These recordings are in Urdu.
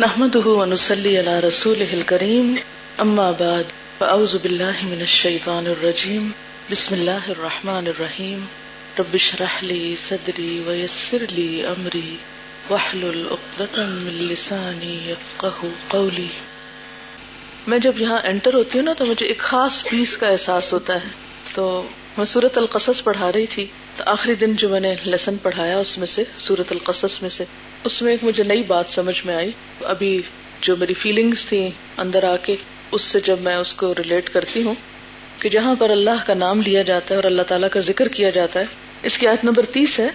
نحمده ونصلي على رسوله الكريم. أما بعد، فأعوذ بالله من الشيطان الرجيم. بسم الله الرحمن الرحيم. رب اشرح لي صدري ويسر لي أمري. واحلل عقدة من لساني يفقه قولي. میں جب یہاں انٹر ہوتی ہوں نا، تو مجھے ایک خاص پیس کا احساس ہوتا ہے۔ تو میں سورت القصص پڑھا رہی تھی تو آخری دن جو میں نے لیسن پڑھایا اس میں سے سورت القصص میں سے، اس میں ایک مجھے نئی بات سمجھ میں آئی۔ ابھی جو میری فیلنگس تھی اندر آ کے، اس سے جب میں اس کو ریلیٹ کرتی ہوں کہ جہاں پر اللہ کا نام لیا جاتا ہے اور اللہ تعالیٰ کا ذکر کیا جاتا ہے، اس کی آیت نمبر تیس ہے۔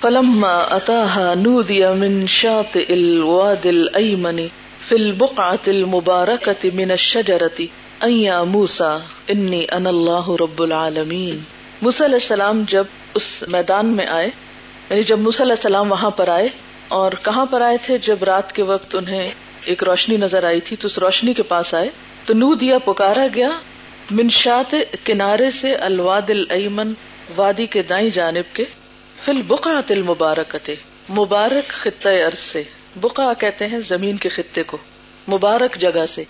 فلم اتاحا نو دیا من شاط الواد الایمنی فی البقعة المبارکة من الشجرتی ایا موسا انی ان اللہ رب العالمین۔ موسیٰ علیہ السلام جب اس میدان میں آئے یعنی جب موسیٰ علیہ السلام وہاں پر آئے، اور کہاں پر آئے تھے؟ جب رات کے وقت انہیں ایک روشنی نظر آئی تھی، تو اس روشنی کے پاس آئے، تو نو دیا پکارا گیا منشات کنارے سے الواد الایمن، وادی کے دائیں جانب کے فل بقا تل مبارک مبارک خطۂ ارض سے۔ بقا کہتے ہیں زمین کے خطے کو، مبارک جگہ سے۔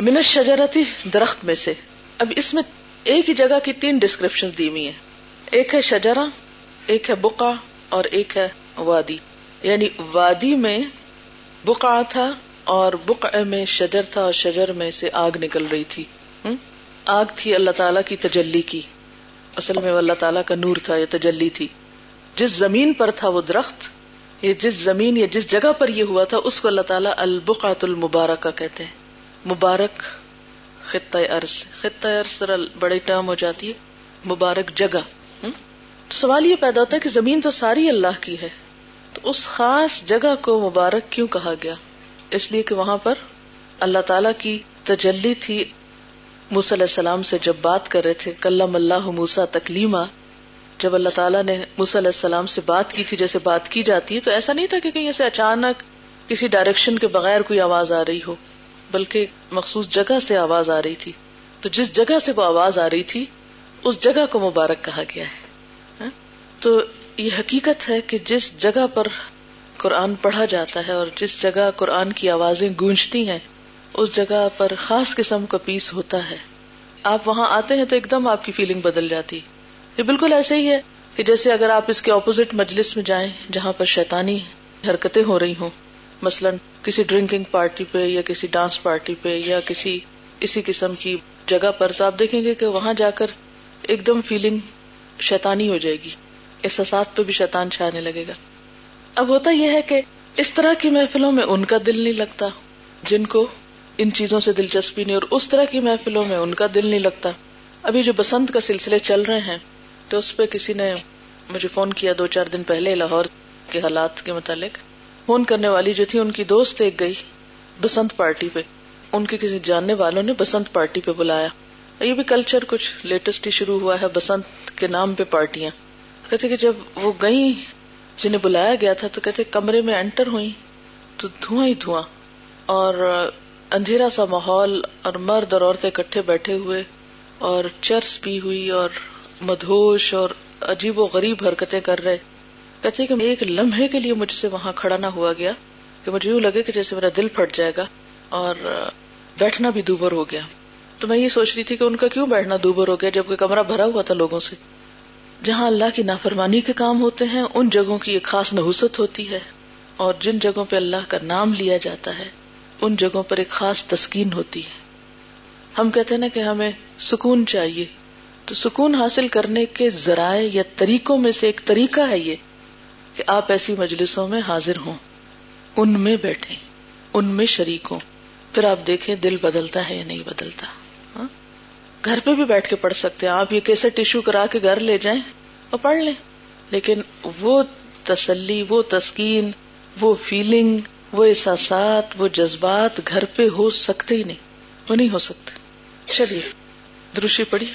من شجرتی درخت میں سے۔ اب اس میں ایک ہی جگہ کی تین ڈسکرپشن دی ہوئی ہیں۔ ایک ہے شجرا ایک ہے بقا اور ایک ہے وادی۔ یعنی وادی میں بقا تھا اور بقع میں شجر تھا اور شجر میں سے آگ نکل رہی تھی۔ آگ تھی اللہ تعالیٰ کی تجلی کی۔ اصل میں وہ اللہ تعالیٰ کا نور تھا یا تجلی تھی۔ جس زمین پر تھا وہ درخت، یہ جس زمین یا جس جگہ پر یہ ہوا تھا، اس کو اللہ تعالیٰ البقات المبارک کہتے ہیں۔ مبارک خطۂ ارض خطۂ ارض بڑی ٹرم ہو جاتی ہے، مبارک جگہ تو سوال یہ پیدا ہوتا ہے کہ زمین تو ساری اللہ کی ہے، تو اس خاص جگہ کو مبارک کیوں کہا گیا؟ اس لیے کہ وہاں پر اللہ تعالی کی تجلی تھی۔ موس علیہ السلام سے جب بات کر رہے تھے، کلم اللہ موسا تکلیما، جب اللہ تعالیٰ نے موس علیہ السلام سے بات کی تھی، جیسے بات کی جاتی ہے، تو ایسا نہیں تھا کہ کہیں ایسے اچانک کسی ڈائریکشن کے بغیر کوئی آواز آ رہی ہو۔ بلکہ مخصوص جگہ سے آواز آ رہی تھی۔ تو جس جگہ سے وہ آواز آ رہی تھی، اس جگہ کو مبارک کہا گیا ہے۔ ہاں؟ تو یہ حقیقت ہے کہ جس جگہ پر قرآن پڑھا جاتا ہے اور جس جگہ قرآن کی آوازیں گونجتی ہیں، اس جگہ پر خاص قسم کا پیس ہوتا ہے۔ آپ وہاں آتے ہیں تو ایک دم آپ کی فیلنگ بدل جاتی۔ یہ بالکل ایسے ہی ہے کہ جیسے اگر آپ اس کے اپوزٹ مجلس میں جائیں، جہاں پر شیطانی حرکتیں ہو رہی ہوں۔ مثلاً کسی ڈرنکنگ پارٹی پہ یا کسی ڈانس پارٹی پہ یا کسی اسی قسم کی جگہ پر تو آپ دیکھیں گے کہ وہاں جا کر ایک دم فیلنگ شیطانی ہو جائے گی، احساسات پہ بھی شیطان چھانے لگے گا۔ اب ہوتا یہ ہے کہ اس طرح کی محفلوں میں ان کا دل نہیں لگتا جن کو ان چیزوں سے دلچسپی نہیں، اور اس طرح کی محفلوں میں ان کا دل نہیں لگتا۔ ابھی جو بسنت کا سلسلے چل رہے ہیں تو اس پہ کسی نے مجھے فون کیا دو چار دن پہلے لاہور کے حالات کے متعلق۔ فون کرنے والی جو تھی ان کی دوست ایک گئی بسنت پارٹی پہ۔ ان کے کسی جاننے والوں نے بسنت پارٹی پہ بلایا۔ یہ بھی کلچر کچھ لیٹسٹ ہی شروع ہوا ہے، بسنت کے نام پہ پارٹیاں۔ کہتے کہ جب وہ گئی جنہیں بلایا گیا تھا، تو کہتے کمرے میں انٹر ہوئی تو دھواں ہی دھواں۔ اور اندھیرا سا ماحول اور مرد اور عورتیں اکٹھے بیٹھے ہوئے اور چرس پی ہوئی اور مدہوش اور عجیب و غریب حرکتیں کر رہے۔ کہتے کہ ایک لمحے کے لیے مجھ سے وہاں کھڑا نہ ہوا گیا کہ مجھے یوں لگے کہ جیسے میرا دل پھٹ جائے گا اور بیٹھنا بھی دوبر ہو گیا۔ تو میں یہ سوچ رہی تھی کہ ان کا کیوں بیٹھنا دوبر ہو گیا جبکہ کمرہ بھرا ہوا تھا لوگوں سے۔ جہاں اللہ کی نافرمانی کے کام ہوتے ہیں، ان جگہوں کی ایک خاص نحوست ہوتی ہے۔ اور جن جگہوں پہ اللہ کا نام لیا جاتا ہے، ان جگہوں پر ایک خاص تسکین ہوتی ہے۔ ہم کہتے ہیں نا کہ ہمیں سکون چاہیے۔ تو سکون حاصل کرنے کے ذرائع یا طریقوں میں سے ایک طریقہ ہے یہ۔ کہ آپ ایسی مجلسوں میں حاضر ہوں، ان میں بیٹھے ان میں شریک ہوں، پھر آپ دیکھیں دل بدلتا ہے یا نہیں بدلتا۔ ہاں؟ گھر پہ بھی بیٹھ کے پڑھ سکتے ہیں۔ آپ یہ کیسے ٹیشو کرا کے گھر لے جائیں اور پڑھ لیں۔ لیکن وہ تسلی، وہ تسکین، وہ فیلنگ وہ احساسات، وہ جذبات گھر پہ ہو سکتے ہی نہیں۔ وہ نہیں ہو سکتے۔ چلیے، دروشی پڑھی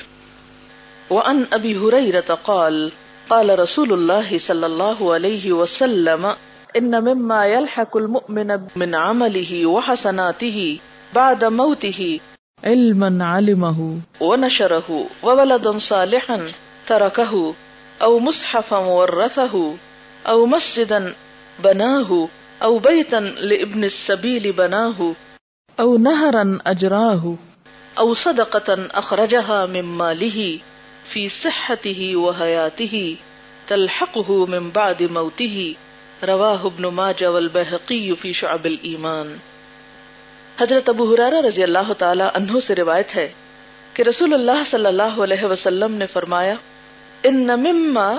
وہ ان ابھی ہو رہی رتا قال قال رسول الله صلى الله عليه وسلم ان مما يلحق المؤمن من عمله وحسناته بعد موته علما علمه ونشره وولدا صالحا تركه او مصحفا ورثه او مسجدا بناه او بیتن لابن السبیل بناہ او نہرن اجراہ او صدقتن اخرجها من ماله فی صحته وحیاته تلحقه من بعد موته رواہ ابن ماجہ والبحقی فی شعب الایمان۔ حضرت ابو حرارہ رضی اللہ تعالی عنہ سے روایت ہے کہ رسول اللہ صلی اللہ علیہ وسلم نے فرمایا، ان مما،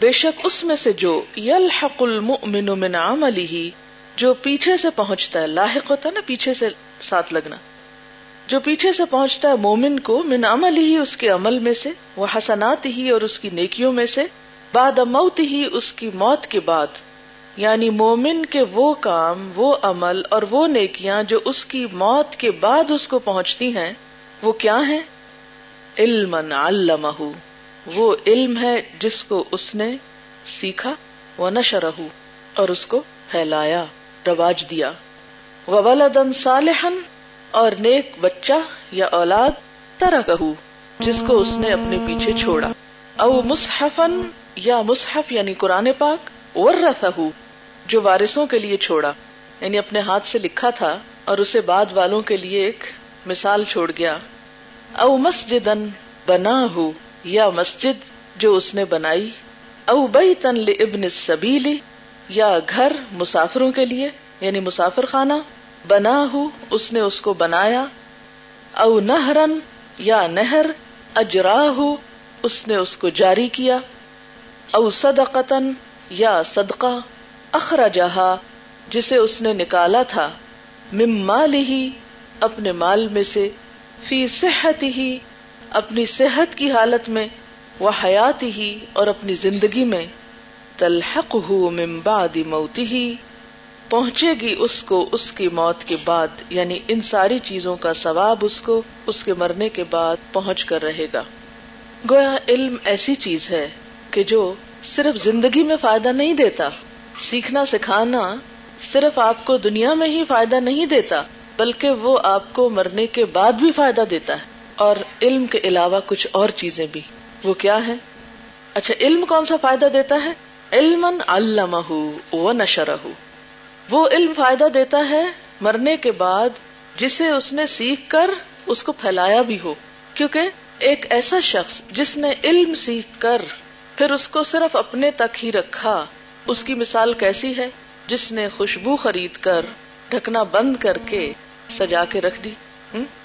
بے شک اس میں سے جو یلحق المؤمن من عمله جو پیچھے سے پہنچتا ہے لاحق ہوتا ہے نا پیچھے سے ساتھ لگنا۔ جو پیچھے سے پہنچتا ہے مومن کو، من عمل ہی اس کے عمل میں سے، وہ حسنات ہی اور اس کی نیکیوں میں سے، بعد موت ہی اس کی موت کے بعد۔ یعنی مومن کے وہ کام، وہ عمل اور وہ نیکیاں جو اس کی موت کے بعد اس کو پہنچتی ہیں، وہ کیا ہے علم علمہ وہ علم ہے جس کو اس نے سیکھا وہ نشرہ اور اس کو پھیلایا، رواج دیا۔ ولدن صالحن اور نیک بچہ یا اولاد طرح کہ جس کو اس نے اپنے پیچھے چھوڑا۔ او مصحفن یا مصحف یعنی قرآن پاک ورثہ جو وارثوں کے لیے چھوڑا۔ یعنی اپنے ہاتھ سے لکھا تھا اور اسے بعد والوں کے لیے ایک مثال چھوڑ گیا۔ او مسجد بنا ہو یا مسجد جو اس نے بنائی۔ او بئی تن ابن سبیلی یا گھر مسافروں کے لیے یعنی مسافر خانہ بنا ہو، اس نے اس کو بنایا۔ او نہرن یا نہر اجرا ہو اس نے اس کو جاری کیا۔ او صدقتن یا صدقہ اخراجہ جسے اس نے نکالا تھا۔ مم مال ہی اپنے مال میں سے۔ فی صحت ہی اپنی صحت کی حالت میں۔ وہ حیات ہی اور اپنی زندگی میں۔ تلحق ہو بعد موتی ہی پہنچے گی اس کو اس کی موت کے بعد یعنی ان ساری چیزوں کا ثواب اس کو اس کے مرنے کے بعد پہنچ کر رہے گا۔ گویا علم ایسی چیز ہے کہ جو صرف زندگی میں فائدہ نہیں دیتا، سیکھنا سکھانا صرف آپ کو دنیا میں ہی فائدہ نہیں دیتا، بلکہ وہ آپ کو مرنے کے بعد بھی فائدہ دیتا ہے۔ اور علم کے علاوہ کچھ اور چیزیں بھی۔ وہ کیا ہے اچھا علم کون سا فائدہ دیتا ہے؟ علم علمہ و نشرہ وہ علم فائدہ دیتا ہے مرنے کے بعد جسے اس نے سیکھ کر اس کو پھیلایا بھی ہو۔ کیونکہ ایک ایسا شخص جس نے علم سیکھ کر پھر اس کو صرف اپنے تک ہی رکھا، اس کی مثال کیسی ہے؟ جس نے خوشبو خرید کر ڈھکنا بند کر کے سجا کے رکھ دی۔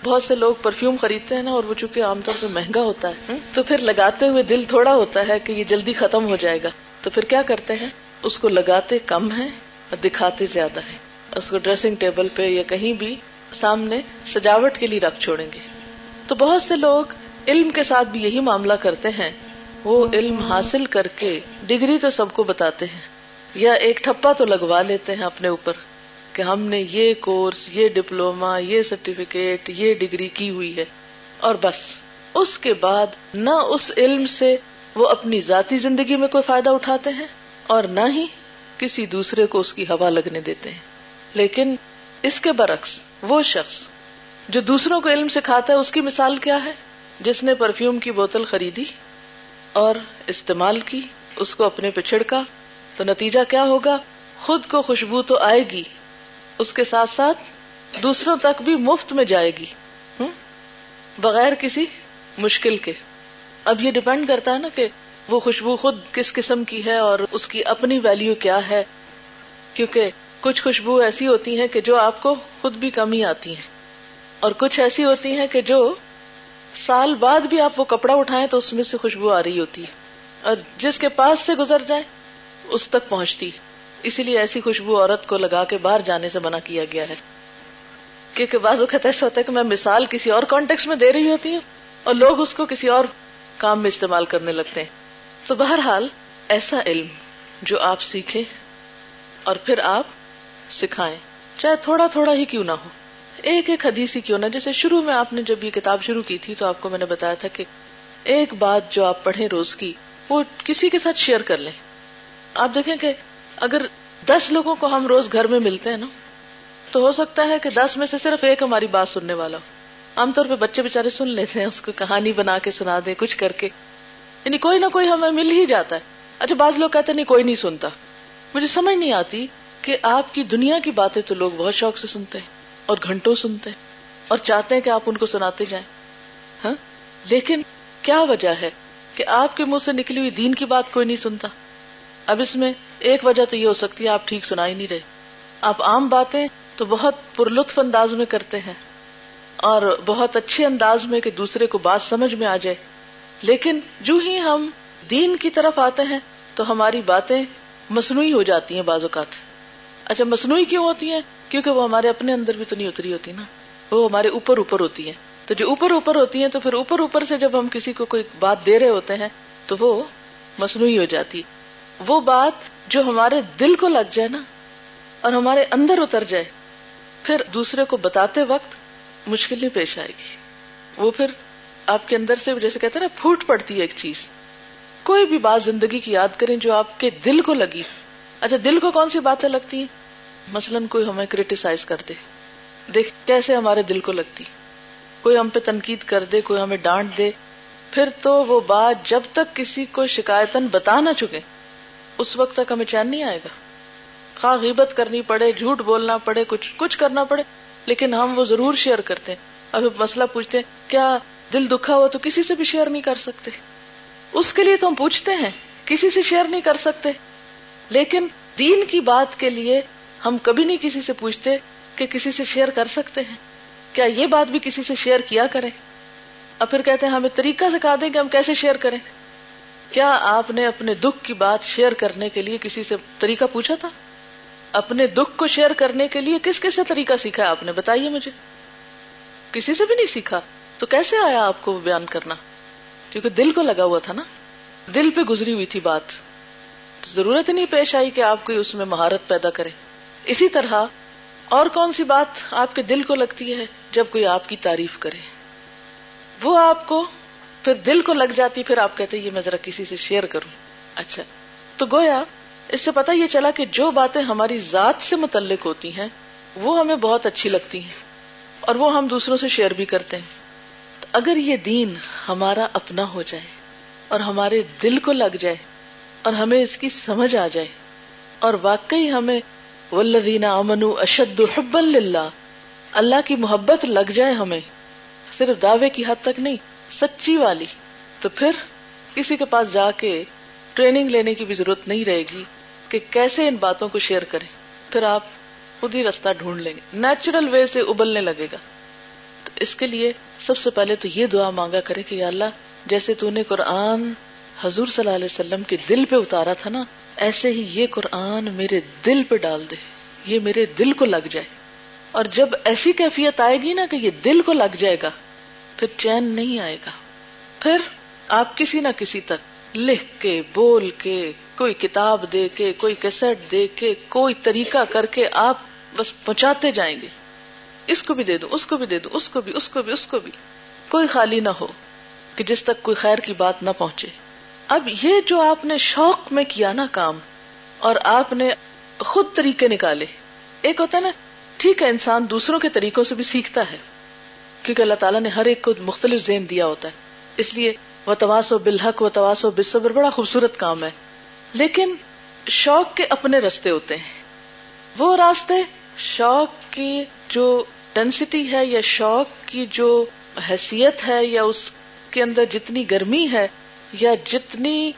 بہت سے لوگ پرفیوم خریدتے ہیں نا اور وہ چونکہ عام طور پہ مہنگا ہوتا ہے۔ تو پھر لگاتے ہوئے دل تھوڑا ہوتا ہے کہ یہ جلدی ختم ہو جائے گا۔ تو پھر کیا کرتے ہیں؟ اس کو لگاتے کم ہے اور دکھاتے زیادہ ہے اس کو ڈریسنگ ٹیبل پہ یا کہیں بھی سامنے سجاوٹ کے لیے رکھ چھوڑیں گے۔ تو بہت سے لوگ علم کے ساتھ بھی یہی معاملہ کرتے ہیں۔ وہ علم حاصل کر کے ڈگری تو سب کو بتاتے ہیں۔ یا ایک ٹھپا تو لگوا لیتے ہیں اپنے اوپر کہ ہم نے یہ کورس، یہ ڈپلوما یہ سرٹیفکیٹ یہ ڈگری کی ہوئی ہے۔ اور بس۔ اس کے بعد نہ اس علم سے وہ اپنی ذاتی زندگی میں کوئی فائدہ اٹھاتے ہیں اور نہ ہی کسی دوسرے کو اس کی ہوا لگنے دیتے ہیں۔ لیکن اس کے برعکس وہ شخص جو دوسروں کو علم سکھاتا ہے، اس کی مثال کیا ہے؟ جس نے پرفیوم کی بوتل خریدی اور استعمال کی، اس کو اپنے پہ چھڑکا۔ تو نتیجہ کیا ہوگا؟ خود کو خوشبو تو آئے گی، اس کے ساتھ ساتھ دوسروں تک بھی مفت میں جائے گی۔ بغیر کسی مشکل کے۔ اب یہ ڈپینڈ کرتا ہے نا کہ وہ خوشبو خود کس قسم کی ہے اور اس کی اپنی ویلو کیا ہے؟ کیونکہ کچھ خوشبو ایسی ہوتی ہیں کہ جو آپ کو خود بھی کم ہی آتی ہیں۔ اور کچھ ایسی ہوتی ہیں کہ جو سال بعد بھی آپ وہ کپڑا اٹھائیں تو اس میں سے خوشبو آ رہی ہوتی ہے۔ اور جس کے پاس سے گزر جائے اس تک پہنچتی۔ اسی لیے ایسی خوشبو عورت کو لگا کے باہر جانے سے منع کیا گیا ہے۔ کیونکہ بعض اوقات ایسا ہوتا ہے کہ میں مثال کسی اور کانٹیکس میں دے رہی ہوتی ہوں اور لوگ اس کو کسی اور کام میں استعمال کرنے لگتے ہیں۔ تو بہرحال ایسا علم جو آپ سیکھیں اور پھر آپ سکھائیں، چاہے تھوڑا تھوڑا ہی کیوں نہ ہو۔ ایک ایک حدیث ہی کیوں نہ، جیسے شروع میں آپ نے جب یہ کتاب شروع کی تھی تو آپ کو میں نے بتایا تھا کہ ایک بات جو آپ پڑھیں روز کی، وہ کسی کے ساتھ شیئر کر لیں۔ آپ دیکھیں کہ اگر دس لوگوں کو ہم روز گھر میں ملتے ہیں نا، تو ہو سکتا ہے کہ دس میں سے صرف ایک ہماری بات سننے والا ہو۔ عام طور پہ بچے بےچارے سن لیتے ہیں، اس کو کہانی بنا کے سنا دے کچھ کر کے۔ یعنی کوئی نہ کوئی ہمیں مل ہی جاتا ہے۔ اچھا بعض لوگ کہتے نہیں، کوئی نہیں سنتا۔ مجھے سمجھ نہیں آتی کہ آپ کی دنیا کی باتیں تو لوگ بہت شوق سے سنتے ہیں اور گھنٹوں سنتے ہیں اور چاہتے ہیں کہ آپ ان کو سناتے جائیں۔ ہاں؟ لیکن کیا وجہ ہے کہ آپ کے منہ سے نکلی ہوئی دین کی بات کوئی نہیں سنتا؟ اب اس میں ایک وجہ تو یہ ہو سکتی ہے، آپ ٹھیک سنا ہی نہیں رہے۔ آپ عام باتیں تو بہت پر لطف انداز میں کرتے ہیں اور بہت اچھے انداز میں کہ دوسرے کو بات سمجھ میں آ جائے۔ لیکن جو ہی ہم دین کی طرف آتے ہیں تو ہماری باتیں مصنوعی ہو جاتی ہیں بعض اوقات۔ اچھا مصنوعی کیوں ہوتی ہیں؟ کیونکہ وہ ہمارے اپنے اندر بھی تو نہیں اتری ہوتی نا۔ وہ ہمارے اوپر اوپر ہوتی ہے تو جو اوپر اوپر ہوتی ہیں تو پھر اوپر اوپر سے جب ہم کسی کو کوئی بات دے رہے ہوتے ہیں تو وہ مصنوعی ہو جاتی۔ وہ بات جو ہمارے دل کو لگ جائے نا اور ہمارے اندر اتر جائے، پھر دوسرے کو بتاتے وقت مشکل نہیں پیش آئے گی۔ وہ پھر آپ کے اندر سے جیسے کہتے ہیں نا، پھوٹ پڑتی ہے ایک چیز۔ کوئی بھی بات زندگی کی یاد کریں جو آپ کے دل کو لگی۔ اچھا دل کو کون سی باتیں لگتی ہیں؟ مثلاً کوئی ہمیں کریٹیسائز کر دے۔ دیکھ، کیسے ہمارے دل کو لگتی۔ کوئی ہم پہ تنقید کر دے، کوئی ہمیں ڈانٹ دے۔ پھر تو وہ بات جب تک کسی کو شکایتن بتا نہ چکے، اس وقت تک ہمیں چین نہیں آئے گا۔ خواہ غیبت کرنی پڑے، جھوٹ بولنا پڑے، کچھ کچھ کرنا پڑے، لیکن ہم وہ ضرور شیئر کرتے ہیں۔ اب مسئلہ پوچھتے ہیں، کیا دل دکھا ہوا تو کسی سے بھی شیئر نہیں کر سکتے۔ اس کے لیے تو ہم پوچھتے ہیں، کسی سے شیئر نہیں کر سکتے۔ لیکن دین کی بات کے لیے ہم کبھی نہیں کسی سے پوچھتے کہ کسی سے شیئر کر سکتے ہیں۔ کیا یہ بات بھی کسی سے شیئر کیا کریں؟ اور پھر کہتے ہیں، ہمیں طریقہ سکھا دیں کہ ہم کیسے شیئر کریں۔ کیا آپ نے اپنے دکھ کی بات شیئر کرنے کے لیے کسی سے طریقہ پوچھا تھا؟ اپنے دکھ کو شیئر کرنے کے لیے کس کس سے طریقہ سیکھا آپ نے؟ بتائیے مجھے۔ کسی سے بھی نہیں سیکھا۔ تو کیسے آیا آپ کو بیان کرنا؟ کیونکہ دل کو لگا ہوا تھا نا۔ دل پہ گزری ہوئی تھی بات۔ ضرورت نہیں پیش آئی کہ آپ کوئی اس میں مہارت پیدا کرے۔ اسی طرح اور کون سی بات آپ کے دل کو لگتی ہے جب کوئی آپ کی تعریف کرے؟ وہ آپ کو پھر دل کو لگ جاتی، پھر آپ کہتے یہ میں ذرا کسی سے شیئر کروں۔ اچھا۔ تو گویا اس سے پتا یہ چلا کہ جو باتیں ہماری ذات سے متعلق ہوتی ہیں، وہ ہمیں بہت اچھی لگتی ہیں اور وہ ہم دوسروں سے شیئر بھی کرتے ہیں۔ اگر یہ دین ہمارا اپنا ہو جائے اور ہمارے دل کو لگ جائے اور ہمیں اس کی سمجھ آ جائے اور واقعی ہمیں ولدین امن اشد حب اللہ اللہ کی محبت لگ جائے ہمیں، صرف دعوے کی حد تک نہیں، سچی والی، تو پھر کسی کے پاس جا کے ٹریننگ لینے کی بھی ضرورت نہیں رہے گی کہ کیسے ان باتوں کو شیئر کریں۔ پھر آپ خود ہی رستہ ڈھونڈ لیں گے۔ نیچرل وے سے ابلنے لگے گا۔ اس کے لیے سب سے پہلے تو یہ دعا مانگا کرے کہ یا اللہ، جیسے تو نے قرآن حضور صلی اللہ علیہ وسلم کے دل پہ اتارا تھا نا، ایسے ہی یہ قرآن میرے دل پہ ڈال دے، یہ میرے دل کو لگ جائے۔ اور جب ایسی کیفیت آئے گی نا کہ یہ دل کو لگ جائے گا، پھر چین نہیں آئے گا۔ پھر آپ کسی نہ کسی تک لکھ کے، بول کے، کوئی کتاب دے کے، کوئی کیسٹ دے کے، کوئی طریقہ کر کے آپ بس پہنچاتے جائیں گے۔ اس کو بھی دے دوں اس کو بھی دے دوں اس کو بھی، اس کو بھی، اس کو بھی۔ کوئی خالی نہ ہو کہ جس تک کوئی خیر کی بات نہ پہنچے۔ اب یہ جو آپ نے شوق میں کیا نا کام، اور آپ نے خود طریقے نکالے۔ ایک ہوتا ہے نا، ٹھیک ہے، انسان دوسروں کے طریقوں سے بھی سیکھتا ہے۔ کیونکہ اللہ تعالیٰ نے ہر ایک کو مختلف زین دیا ہوتا ہے۔ اس لیے وہ تواس و بالحق و تواس و بصبر بڑا خوبصورت کام ہے۔ لیکن شوق کے اپنے رستے ہوتے ہیں۔ وہ راستے شوق کی جو ڈینسٹی ہے یا شوق کی جو حیثیت ہے یا اس کے اندر جتنی گرمی ہے یا جتنی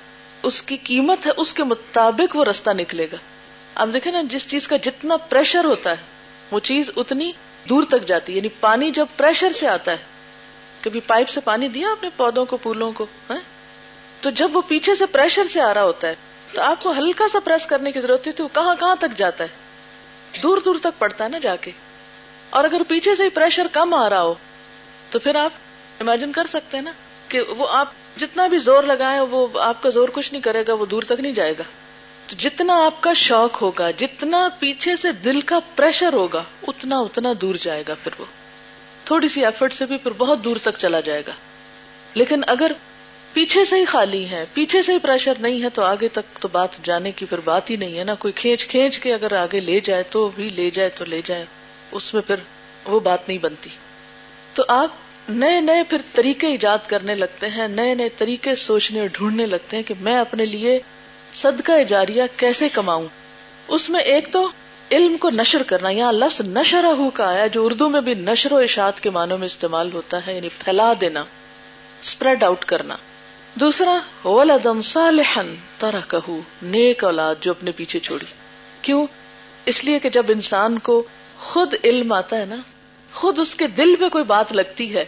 اس کی قیمت ہے، اس کے مطابق وہ رستہ نکلے گا۔ آپ دیکھیں نا، جس چیز کا جتنا پریشر ہوتا ہے، وہ چیز اتنی دور تک جاتی ہے۔ یعنی پانی جب پریشر سے آتا ہے، کبھی پائپ سے پانی دیا اپنے پودوں کو، پھولوں کو ہاں؟ تو جب وہ پیچھے سے پریشر سے آ رہا ہوتا ہے، تو آپ کو ہلکا سا پریس کرنے کی ضرورت ہے وہ کہاں کہاں تک جاتا ہے؟ دور دور تک پڑتا ہے نا جا کے۔ اور اگر پیچھے سے پریشر کم آ رہا ہو، تو پھر آپ امیجن کر سکتے ہیں نا کہ وہ آپ جتنا بھی زور لگائے وہ آپ کا زور کچھ نہیں کرے گا، وہ دور تک نہیں جائے گا۔ تو جتنا آپ کا شوق ہوگا، جتنا پیچھے سے دل کا پریشر ہوگا، اتنا اتنا دور جائے گا پھر وہ۔ تھوڑی سی ایفرٹ سے بھی پھر بہت دور تک چلا جائے گا۔ لیکن اگر پیچھے سے ہی خالی ہے، پیچھے سے ہی پریشر نہیں ہے، تو آگے تک تو بات، جانے کی پھر بات ہی نہیں ہے نا۔ کوئی کھینچ کھینچ کے اگر آگے لے جائے تو بھی لے جائے تو لے جائے۔ اس میں پھر وہ بات نہیں بنتی۔ تو آپ نئے نئے پھر طریقے ایجاد کرنے لگتے ہیں، نئے نئے طریقے سوچنے اور ڈھونڈنے لگتے ہیں کہ میں اپنے لیے صدقہ جاریہ کیسے کماؤں۔ اس میں ایک تو علم کو نشر کرنا، یہاں لفظ نشر ہو کا آیا جو اردو میں بھی نشر و اشاعت کے معنوں میں استعمال ہوتا ہے یعنی پھیلا دینا اسپریڈ آؤٹ کرنا۔ دوسرا ولدن صالحا ترکہ نیک اولاد جو اپنے پیچھے چھوڑی۔ کیوں؟ اس لیے کہ جب انسان کو خود علم آتا ہے نا، خود اس کے دل میں کوئی بات لگتی ہے،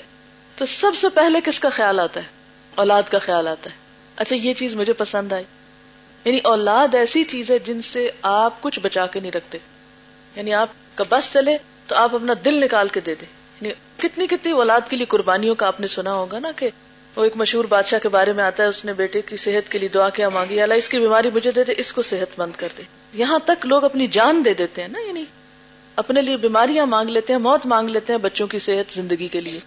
تو سب سے پہلے کس کا خیال آتا ہے؟ اولاد کا خیال آتا ہے۔ اچھا یہ چیز مجھے پسند آئی۔ یعنی اولاد ایسی چیز ہے جن سے آپ کچھ بچا کے نہیں رکھتے۔ یعنی آپ کا بس چلے تو آپ اپنا دل نکال کے دے دیں۔ یعنی کتنی کتنی اولاد کے لیے قربانیوں کا آپ نے سنا ہوگا نا کہ وہ ایک مشہور بادشاہ کے بارے میں آتا ہے، اس نے بیٹے کی صحت کے لیے دعا کیا، مانگی، اللہ اس کی بیماری مجھے دے دے، اس کو صحت مند کر دے۔ یہاں تک لوگ اپنی جان دے دیتے ہیں نا یعنی اپنے لیے بیماریاں مانگ لیتے ہیں، موت مانگ لیتے ہیں بچوں کی صحت زندگی کے لیے۔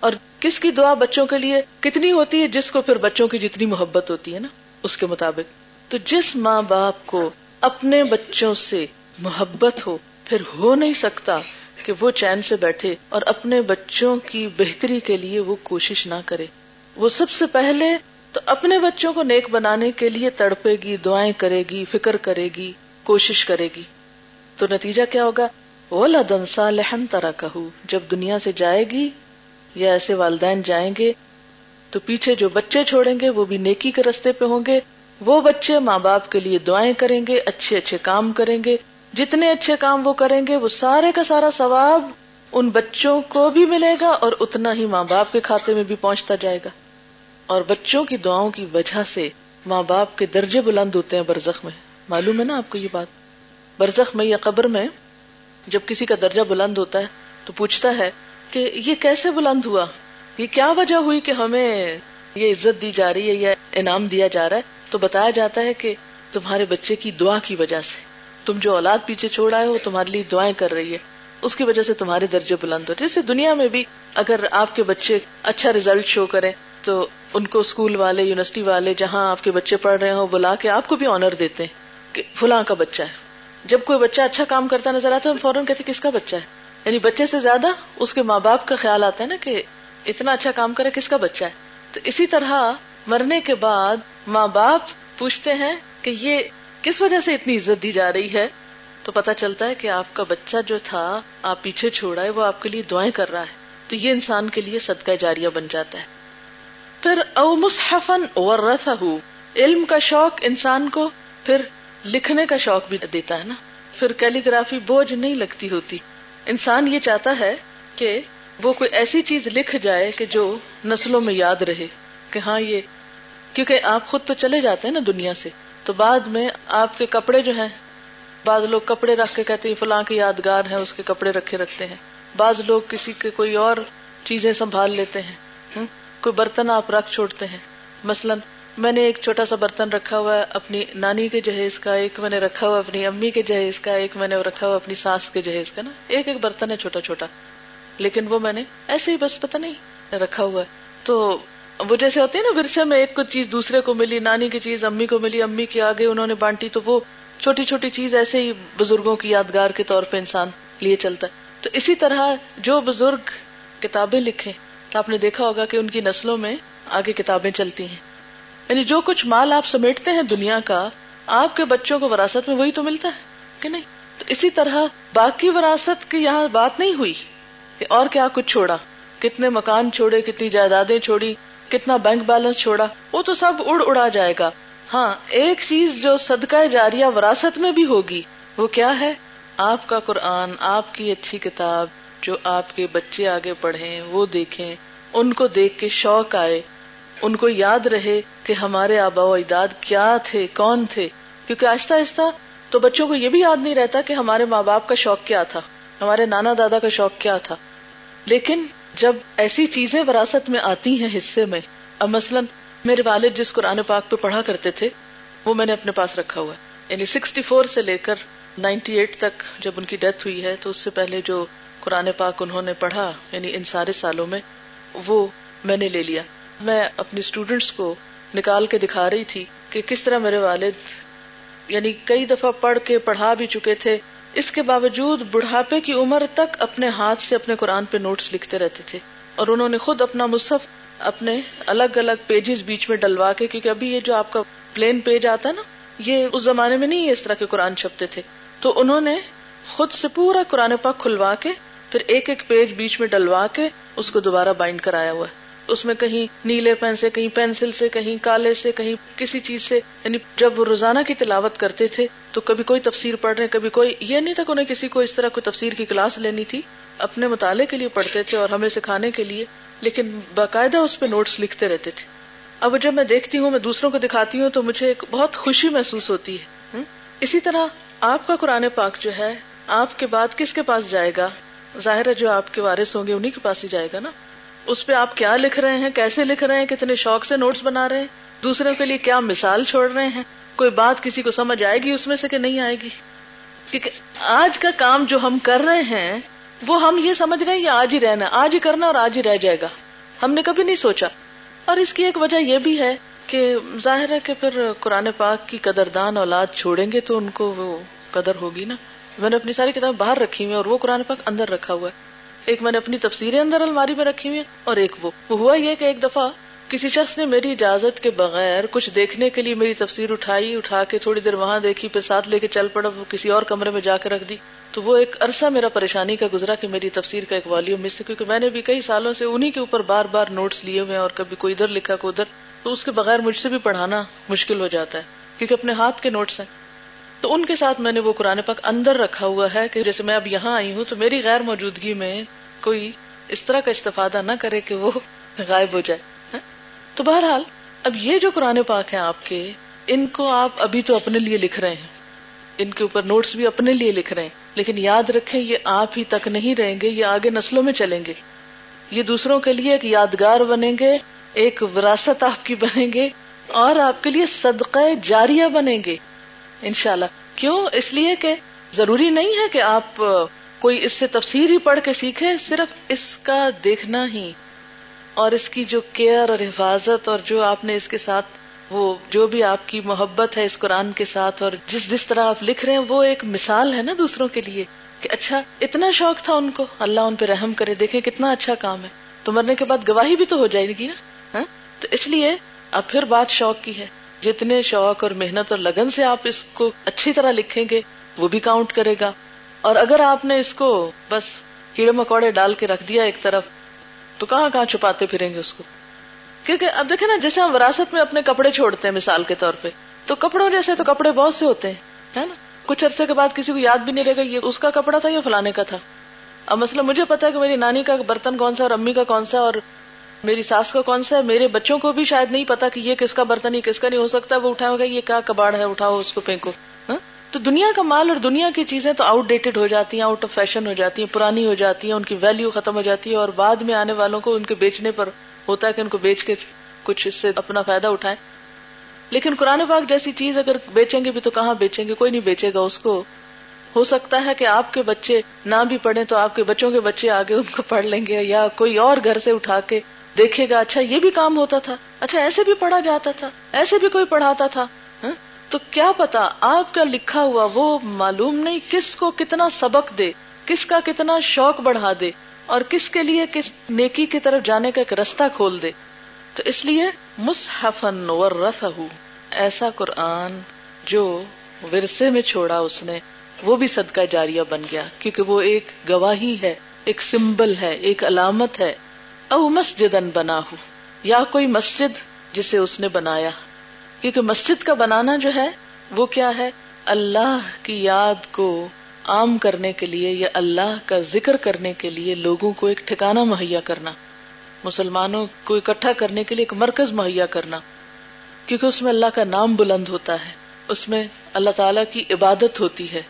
اور کس کی دعا بچوں کے لیے کتنی ہوتی ہے جس کو پھر بچوں کی جتنی محبت ہوتی ہے نا، اس کے مطابق۔ تو جس ماں باپ کو اپنے بچوں سے محبت ہو، پھر ہو نہیں سکتا کہ وہ چین سے بیٹھے اور اپنے بچوں کی بہتری کے لیے وہ کوشش نہ کرے۔ وہ سب سے پہلے تو اپنے بچوں کو نیک بنانے کے لیے تڑپے گی، دعائیں کرے گی، فکر کرے گی، کوشش کرے گی۔ تو نتیجہ کیا ہوگا؟ وہ لدنسا لہن طرح کہ جب دنیا سے جائے گی یا ایسے والدین جائیں گے، تو پیچھے جو بچے چھوڑیں گے، وہ بھی نیکی کے رستے پہ ہوں گے۔ وہ بچے ماں باپ کے لیے دعائیں کریں گے، اچھے اچھے کام کریں گے۔ جتنے اچھے کام وہ کریں گے، وہ سارے کا سارا ثواب ان بچوں کو بھی ملے گا اور اتنا ہی ماں باپ کے کھاتے میں بھی پہنچتا جائے گا۔ اور بچوں کی دعاؤں کی وجہ سے ماں باپ کے درجے بلند ہوتے ہیں برزخ میں۔ معلوم ہے نا آپ کو یہ بات؟ برزخ میں یا قبر میں جب کسی کا درجہ بلند ہوتا ہے تو پوچھتا ہے کہ یہ کیسے بلند ہوا؟ یہ کیا وجہ ہوئی کہ ہمیں یہ عزت دی جا رہی ہے یا انعام دیا جا رہا ہے؟ تو بتایا جاتا ہے کہ تمہارے بچے کی دعا کی وجہ سے۔ تم جو اولاد پیچھے چھوڑ آئے ہو، تمہارے لیے دعائیں کر رہی ہے۔ اس کی وجہ سے تمہارے درجے بلند ہو جیسے دنیا میں بھی اگر آپ کے بچے اچھا ریزلٹ شو کریں، تو ان کو اسکول والے یونیورسٹی والے جہاں آپ کے بچے پڑھ رہے ہوں، بلا کے آپ کو بھی آنر دیتے ہیں کہ فلاں کا بچہ ہے۔ جب کوئی بچہ اچھا کام کرتا نظر آتا ہے، ہم فوراً کہتے کس کا بچہ ہے؟ یعنی بچے سے زیادہ اس کے ماں باپ کا خیال آتا ہے نا کہ اتنا اچھا کام کرے، کس کا بچہ ہے؟ تو اسی طرح مرنے کے بعد ماں باپ پوچھتے ہیں کہ یہ کس وجہ سے اتنی عزت دی جا رہی ہے؟ تو پتا چلتا ہے کہ آپ کا بچہ جو تھا، آپ پیچھے چھوڑا ہے، وہ آپ کے لیے دعائیں کر رہا ہے۔ تو یہ انسان کے لیے صدقہ جاریہ بن جاتا ہے۔ پھر او مصحفن علم کا شوق انسان کو، پھر لکھنے کا شوق بھی دیتا ہے نا۔ پھر کیلیگرافی بوجھ نہیں لگتی ہوتی۔ انسان یہ چاہتا ہے کہ وہ کوئی ایسی چیز لکھ جائے کہ جو نسلوں میں یاد رہے۔ کہ ہاں یہ، کیونکہ آپ خود تو چلے جاتے ہیں نا دنیا سے۔ تو بعد میں آپ کے کپڑے جو ہیں، بعض لوگ کپڑے رکھ کے کہتے ہیں، فلاں کے یادگار ہیں، اس کے کپڑے رکھے رکھتے ہیں۔ بعض لوگ کسی کے کوئی اور چیزیں سنبھال لیتے ہیں۔ کوئی برتن آپ رکھ چھوڑتے ہیں۔ مثلاً میں نے ایک چھوٹا سا برتن رکھا ہوا ہے اپنی نانی کے جہیز کا، ایک میں نے رکھا ہوا اپنی امی کے جہیز کا، ایک میں نے رکھا ہوا اپنی ساس کے جہیز کا نا۔ ایک ایک برتن ہے چھوٹا چھوٹا۔ لیکن وہ میں نے ایسے ہی بس پتا نہیں رکھا ہوا ہے۔ تو وہ جیسے ہوتے ہیں نا ورثے میں ایک چیز دوسرے کو ملی، نانی کی چیز امی کو ملی، امی کے آگے انہوں نے بانٹی، تو وہ چھوٹی چھوٹی چیز ایسے ہی بزرگوں کی یادگار کے طور پہ انسان لیے چلتا ہے۔ تو اسی طرح جو بزرگ کتابیں لکھے تو آپ نے دیکھا ہوگا کہ ان کی نسلوں میں آگے کتابیں چلتی ہیں۔ یعنی جو کچھ مال آپ سمیٹتے ہیں دنیا کا، آپ کے بچوں کو وراثت میں وہی تو ملتا ہے، کہ نہیں؟ تو اسی طرح باقی وراثت کی یہاں بات نہیں ہوئی کہ اور کیا کچھ چھوڑا، کتنے مکان چھوڑے، کتنی جائیدادیں چھوڑی، کتنا بینک بیلنس چھوڑا، وہ تو سب اڑ اڑا جائے گا۔ ہاں ایک چیز جو صدقہ جاریہ وراثت میں بھی ہوگی، وہ کیا ہے؟ آپ کا قرآن، آپ کی اچھی کتاب جو آپ کے بچے آگے پڑھیں، وہ دیکھیں، ان کو دیکھ کے شوق آئے۔ ان کو یاد رہے کہ ہمارے آبا و اجداد کیا تھے، کون تھے؟ کیونکہ آہستہ آہستہ تو بچوں کو یہ بھی یاد نہیں رہتا کہ ہمارے ماں باپ کا شوق کیا تھا، ہمارے نانا دادا کا شوق کیا تھا۔ لیکن جب ایسی چیزیں وراثت میں آتی ہیں حصے میں، اب مثلاً میرے والد جس قرآن پاک پہ پڑھا کرتے تھے، وہ میں نے اپنے پاس رکھا ہوا ہے۔ یعنی سکسٹی فور سے لے کر نائنٹی ایٹ تک جب ان کی ڈیتھ ہوئی ہے، تو اس سے پہلے جو قرآن پاک انہوں نے پڑھا یعنی ان سارے سالوں میں، وہ میں نے لے لیا۔ میں اپنی اسٹوڈینٹس کو نکال کے دکھا رہی تھی کہ کس طرح میرے والد یعنی کئی دفعہ پڑھ کے پڑھا بھی چکے تھے، اس کے باوجود بڑھاپے کی عمر تک اپنے ہاتھ سے اپنے قرآن پہ نوٹس لکھتے رہتے تھے۔ اور انہوں نے خود اپنا مصحف، اپنے الگ الگ پیجز بیچ میں ڈلوا کے، کیونکہ ابھی یہ جو آپ کا پلین پیج آتا نا، یہ اس زمانے میں نہیں اس طرح کے قرآن چھپتے تھے۔ تو انہوں نے خود سے پورا قرآن پاک کھلوا کے، پھر ایک ایک پیج بیچ میں ڈلوا کے، اس کو دوبارہ بائنڈ کرایا ہوا ہے۔ اس میں کہیں نیلے پین سے، کہیں پینسل سے، کہیں کالے سے، کہیں کسی چیز سے۔ یعنی جب وہ روزانہ کی تلاوت کرتے تھے تو کبھی کوئی تفسیر پڑھ رہے، کبھی کوئی، یہ نہیں تھا کہ انہیں کسی کو اس طرح کوئی تفسیر کی کلاس لینی تھی۔ اپنے مطالعے کے لیے پڑھتے تھے اور ہمیں سکھانے کے لیے، لیکن باقاعدہ اس پہ نوٹس لکھتے رہتے تھے۔ اب جب میں دیکھتی ہوں، میں دوسروں کو دکھاتی ہوں، تو مجھے ایک بہت خوشی محسوس ہوتی ہے۔ اسی طرح آپ کا قرآن پاک جو ہے، آپ کے بعد کس کے پاس جائے گا؟ ظاہر ہے جو آپ کے وارث ہوں گے انہیں کے پاس ہی جائے گا نا؟ اس پہ آپ کیا لکھ رہے ہیں؟ کیسے لکھ رہے ہیں؟ کتنے شوق سے نوٹس بنا رہے ہیں؟ دوسروں کے لیے کیا مثال چھوڑ رہے ہیں؟ کوئی بات کسی کو سمجھ آئے گی اس میں سے کہ نہیں آئے گی؟ کیونکہ آج کا کام جو ہم کر رہے ہیں، وہ ہم یہ سمجھ رہے ہیں یہ آج ہی رہنا آج ہی کرنا اور آج ہی رہ جائے گا۔ ہم نے کبھی نہیں سوچا۔ اور اس کی ایک وجہ یہ بھی ہے کہ ظاہر ہے کہ پھر قرآن پاک کی قدردان اولاد چھوڑیں گے تو ان کو وہ قدر ہوگی نا۔ میں نے اپنی ساری کتاب باہر رکھی ہوئی اور وہ قرآن پاک اندر رکھا ہوا ہے۔ ایک میں نے اپنی تفسیریں اندر الماری میں رکھی ہوئی اور ایک وہ۔ ہوا یہ کہ ایک دفعہ کسی شخص نے میری اجازت کے بغیر کچھ دیکھنے کے لیے میری تفسیر اٹھائی، اٹھا کے تھوڑی دیر وہاں دیکھی، پھر ساتھ لے کے چل پڑا، وہ کسی اور کمرے میں جا کے رکھ دی۔ تو وہ ایک عرصہ میرا پریشانی کا گزرا کہ میری تفسیر کا ایک والیوم مس کیونکہ میں نے بھی کئی سالوں سے انہیں کے اوپر بار بار نوٹس لیے ہوئے اور کبھی کوئی ادھر لکھا، کوئی ادھر۔ تو اس کے بغیر مجھ سے بھی پڑھانا مشکل ہو جاتا ہے، کیونکہ اپنے ہاتھ کے نوٹس ہیں۔ تو ان کے ساتھ میں نے وہ قرآن پاک اندر رکھا ہوا ہے کہ جیسے میں اب یہاں آئی ہوں تو میری غیر موجودگی میں کوئی اس طرح کا استفادہ نہ کرے کہ وہ غائب ہو جائے تو بہرحال اب یہ جو قرآن پاک ہیں آپ کے، ان کو آپ ابھی تو اپنے لیے لکھ رہے ہیں۔ ان کے اوپر نوٹس بھی اپنے لیے لکھ رہے ہیں۔ لیکن یاد رکھیں، یہ آپ ہی تک نہیں رہیں گے، یہ آگے نسلوں میں چلیں گے۔ یہ دوسروں کے لیے ایک یادگار بنیں گے، ایک وراثت آپ کی بنیں گے اور آپ کے لیے صدقہ جاریہ بنیں گے۔ انشاءاللہ۔ کیوں؟ اس لیے کہ ضروری نہیں ہے کہ آپ کوئی اس سے تفسیر ہی پڑھ کے سیکھے، صرف اس کا دیکھنا ہی۔ اور اس کی جو کیئر اور حفاظت اور جو آپ نے اس کے ساتھ، وہ جو بھی آپ کی محبت ہے اس قرآن کے ساتھ اور جس جس طرح آپ لکھ رہے ہیں، وہ ایک مثال ہے نا دوسروں کے لیے کہ اچھا اتنا شوق تھا ان کو۔ اللہ ان پہ رحم کرے دیکھے کتنا اچھا کام ہے۔ تو مرنے کے بعد گواہی بھی تو ہو جائے گی نا؟ ہاں؟ تو اس لیے اب پھر بات شوق کی ہے۔ جتنے شوق اور محنت اور لگن سے آپ اس کو اچھی طرح لکھیں گے، وہ بھی کاؤنٹ کرے گا۔ اور اگر آپ نے اس کو بس کیڑے مکوڑے ڈال کے رکھ دیا ایک طرف، تو کہاں کہاں چھپاتے پھریں گے اس کو؟ کیونکہ اب دیکھیں نا، جیسے ہم وراثت میں اپنے کپڑے چھوڑتے ہیں مثال کے طور پہ، تو کپڑوں جیسے تو کپڑے بہت سے ہوتے ہیں نا؟ کچھ عرصے کے بعد کسی کو یاد بھی نہیں رہے گا، یہ اس کا کپڑا تھا یا فلانے کا تھا؟ اب مسئلہ مجھے پتا ہے کہ میری نانی کا برتن کون سا اور امی کا کون سا اور میری ساس کا کون سا ہے؟ میرے بچوں کو بھی شاید نہیں پتا کہ یہ کس کا برتن ہی کس کا نہیں، ہو سکتا وہ اٹھاؤ گا یہ کیا کباڑ ہے، اٹھاؤ اس کو پھینکو ہاں؟ تو دنیا کا مال اور دنیا کی چیزیں تو آؤٹ ڈیٹڈ ہو جاتی ہیں آؤٹ آف فیشن ہو جاتی ہیں، پرانی ہو جاتی ہیں، ان کی ویلو ختم ہو جاتی ہے اور بعد میں آنے والوں کو ان کے بیچنے پر ہوتا ہے کہ ان کو بیچ کے کچھ اس سے اپنا فائدہ اٹھائے لیکن قرآن پاک جیسی چیز اگر بیچیں گے بھی تو کہاں بیچیں گے؟ کوئی نہیں بیچے گا اس کو۔ ہو سکتا ہے کہ آپ کے بچے نہ بھی پڑھیں تو آپ کے بچوں کے بچے آگے ان کو پڑھ لیں گے یا کوئی اور گھر سے اٹھا کے دیکھے گا اچھا یہ بھی کام ہوتا تھا۔ اچھا ایسے بھی پڑھا جاتا تھا۔ ایسے بھی کوئی پڑھاتا تھا۔ تو کیا پتا، آپ کا لکھا ہوا وہ معلوم نہیں کس کو کتنا سبق دے، کس کا کتنا شوق بڑھا دے، اور کس کے لیے کس نیکی کی طرف جانے کا ایک رستہ کھول دے۔ تو اس لیے مصحفن ورثہ ایسا قرآن جو ورثے میں چھوڑا اس نے، وہ بھی صدقہ جاریہ بن گیا۔ کیونکہ وہ ایک گواہی ہے، ایک سمبل ہے، ایک علامت ہے۔ او مسجد بنا ہو یا کوئی مسجد جسے اس نے بنایا۔ کیونکہ مسجد کا بنانا جو ہے، وہ کیا ہے؟ اللہ کی یاد کو عام کرنے کے لیے یا اللہ کا ذکر کرنے کے لیے لوگوں کو ایک ٹھکانا مہیا کرنا۔ مسلمانوں کو اکٹھا کرنے کے لیے ایک مرکز مہیا کرنا۔ کیونکہ اس میں اللہ کا نام بلند ہوتا ہے، اس میں اللہ تعالی کی عبادت ہوتی ہے۔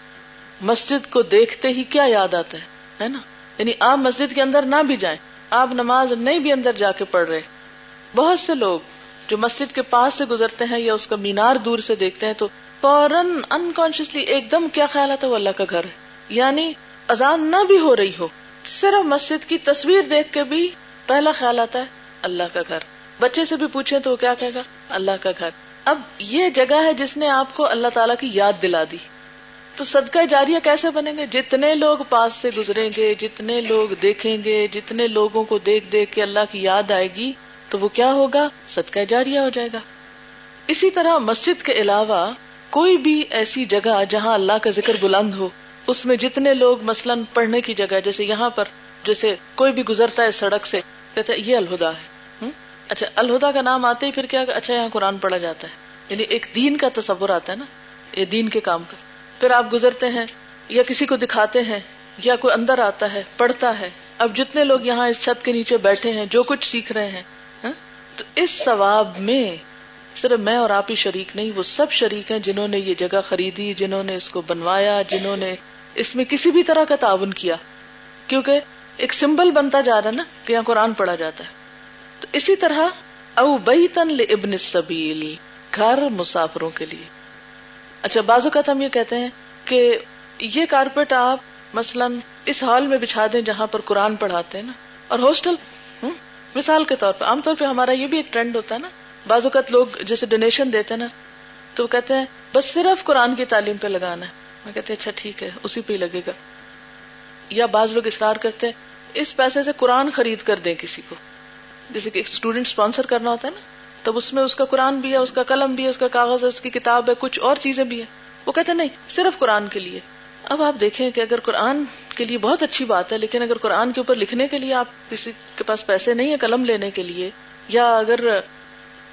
مسجد کو دیکھتے ہی کیا یاد آتا ہے نا؟ یعنی آپ مسجد کے اندر نہ بھی جائیں۔ آپ نماز نہیں بھی اندر جا کے پڑھ رہے۔ بہت سے لوگ جو مسجد کے پاس سے گزرتے ہیں یا اس کا مینار دور سے دیکھتے ہیں تو فوراً انکانشیسلی ایک دم کیا خیال آتا ہے؟ وہ اللہ کا گھر ہے۔ یعنی اذان نہ بھی ہو رہی ہو، صرف مسجد کی تصویر دیکھ کے بھی پہلا خیال آتا ہے، اللہ کا گھر۔ بچے سے بھی پوچھے تو وہ کیا کہے گا؟ اللہ کا گھر۔ اب یہ جگہ ہے جس نے آپ کو اللہ تعالیٰ کی یاد دلا دی۔ تو صدقہ جاریہ کیسے بنے گے؟ جتنے لوگ پاس سے گزریں گے، جتنے لوگ دیکھیں گے، جتنے لوگوں کو دیکھ دیکھ کے اللہ کی یاد آئے گی، تو وہ کیا ہوگا؟ صدقہ جاریہ ہو جائے گا۔ اسی طرح مسجد کے علاوہ کوئی بھی ایسی جگہ جہاں اللہ کا ذکر بلند ہو، اس میں جتنے لوگ مثلاً پڑھنے کی جگہ، جیسے یہاں پر، جیسے کوئی بھی گزرتا ہے سڑک سے کہتے یہ الہدا ہے۔ اچھا الہدا کا نام آتے ہی پھر کیا؟ اچھا یہاں قرآن پڑھا جاتا ہے۔ یعنی ایک دین کا تصور آتا ہے نا، یہ دین کے کام کا۔ پھر آپ گزرتے ہیں یا کسی کو دکھاتے ہیں یا کوئی اندر آتا ہے پڑھتا ہے۔ اب جتنے لوگ یہاں اس چھت کے نیچے بیٹھے ہیں جو کچھ سیکھ رہے ہیں ہاں، تو اس ثواب میں صرف میں اور آپ ہی شریک نہیں وہ سب شریک ہیں جنہوں نے یہ جگہ خریدی جنہوں نے اس کو بنوایا جنہوں نے اس میں کسی بھی طرح کا تعاون کیا۔ کیونکہ ایک سمبل بنتا جا رہا نا کہ یہاں قرآن پڑھا جاتا ہے۔ تو اسی طرح او بئی تن ابن سبیل گھر مسافروں کے لیے۔ اچھا بعض اوقات ہم یہ کہتے ہیں کہ یہ کارپیٹ آپ مثلاً اس ہال میں بچھا دیں جہاں پر قرآن پڑھاتے ہیں نا۔ اور ہاسٹل مثال کے طور پر عام طور پہ ہمارا یہ بھی ایک ٹرینڈ ہوتا ہے نا۔ بعض اوقات لوگ جیسے ڈونیشن دیتے ہیں نا، تو وہ کہتے ہیں، بس صرف قرآن کی تعلیم پہ لگانا ہے۔ میں کہتے اچھا ٹھیک ہے، اسی پہ ہی لگے گا۔ یا بعض لوگ اصرار کرتے ہیں، اس پیسے سے قرآن خرید کر دیں کسی کو۔ جیسے کہ ایک اسٹوڈینٹ اسپانسر کرنا ہوتا ہے نا۔ تب اس میں اس کا قرآن بھی ہے، اس کا قلم بھی ہے، اس کا کاغذ ہے، اس کی کتاب ہے، کچھ اور چیزیں بھی ہیں۔ وہ کہتے نہیں، صرف قرآن کے لیے۔ اب آپ دیکھیں کہ اگر قرآن کے لیے بہت اچھی بات ہے، لیکن اگر قرآن کے اوپر لکھنے کے لیے آپ کسی کے پاس پیسے نہیں ہے قلم لینے کے لیے، یا اگر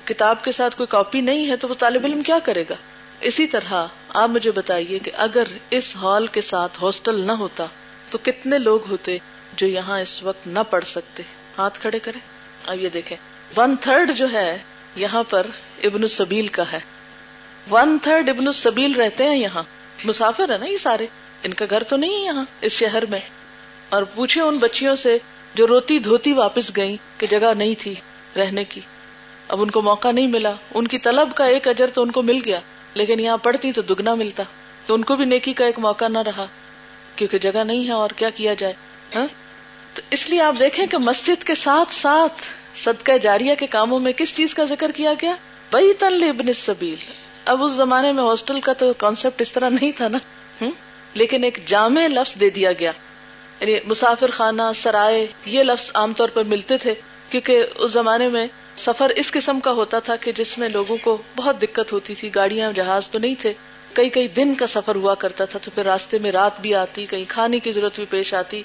کتاب کے ساتھ کوئی کاپی نہیں ہے، تو وہ طالب علم کیا کرے گا؟ اسی طرح آپ مجھے بتائیے کہ اگر اس ہال کے ساتھ ہاسٹل نہ ہوتا، تو کتنے لوگ ہوتے جو یہاں اس وقت نہ پڑھ سکتے؟ ہاتھ کھڑے کرے اب یہ دیکھیں۔ ون تھرڈ جو ہے یہاں پر ابن السبیل کا ہے۔ ون تھرڈ ابن السبیل رہتے ہیں یہاں۔ مسافر ہے نا یہ سارے۔ ان کا گھر تو نہیں ہے یہاں، اس شہر میں۔ اور پوچھے ان بچیوں سے جو روتی دھوتی واپس گئی کہ جگہ نہیں تھی رہنے کی۔ اب ان کو موقع نہیں ملا۔ ان کی طلب کا ایک اجر تو ان کو مل گیا، لیکن یہاں پڑھتی تو دگنا ملتا۔ تو ان کو بھی نیکی کا ایک موقع نہ رہا، کیونکہ جگہ نہیں ہے اور کیا کیا جائے ہاں؟ تو اس لیے آپ دیکھیں کہ مسجد کے ساتھ ساتھ صدقہ جاریہ کے کاموں میں کس چیز کا ذکر کیا گیا؟ بئی تن ابن سبیل اب اس زمانے میں ہاسٹل کا تو کانسیپٹ اس طرح نہیں تھا نا؟ لیکن ایک جامع لفظ دے دیا گیا. یعنی مسافر خانہ، سرائے، یہ لفظ عام طور پر ملتے تھے، کیونکہ اس زمانے میں سفر اس قسم کا ہوتا تھا کہ جس میں لوگوں کو بہت دقت ہوتی تھی، گاڑیاں، جہاز تو نہیں تھے، کئی کئی دن کا سفر ہوا کرتا تھا، تو پھر راستے میں رات بھی آتی، کہیں کھانے کی ضرورت بھی پیش آتی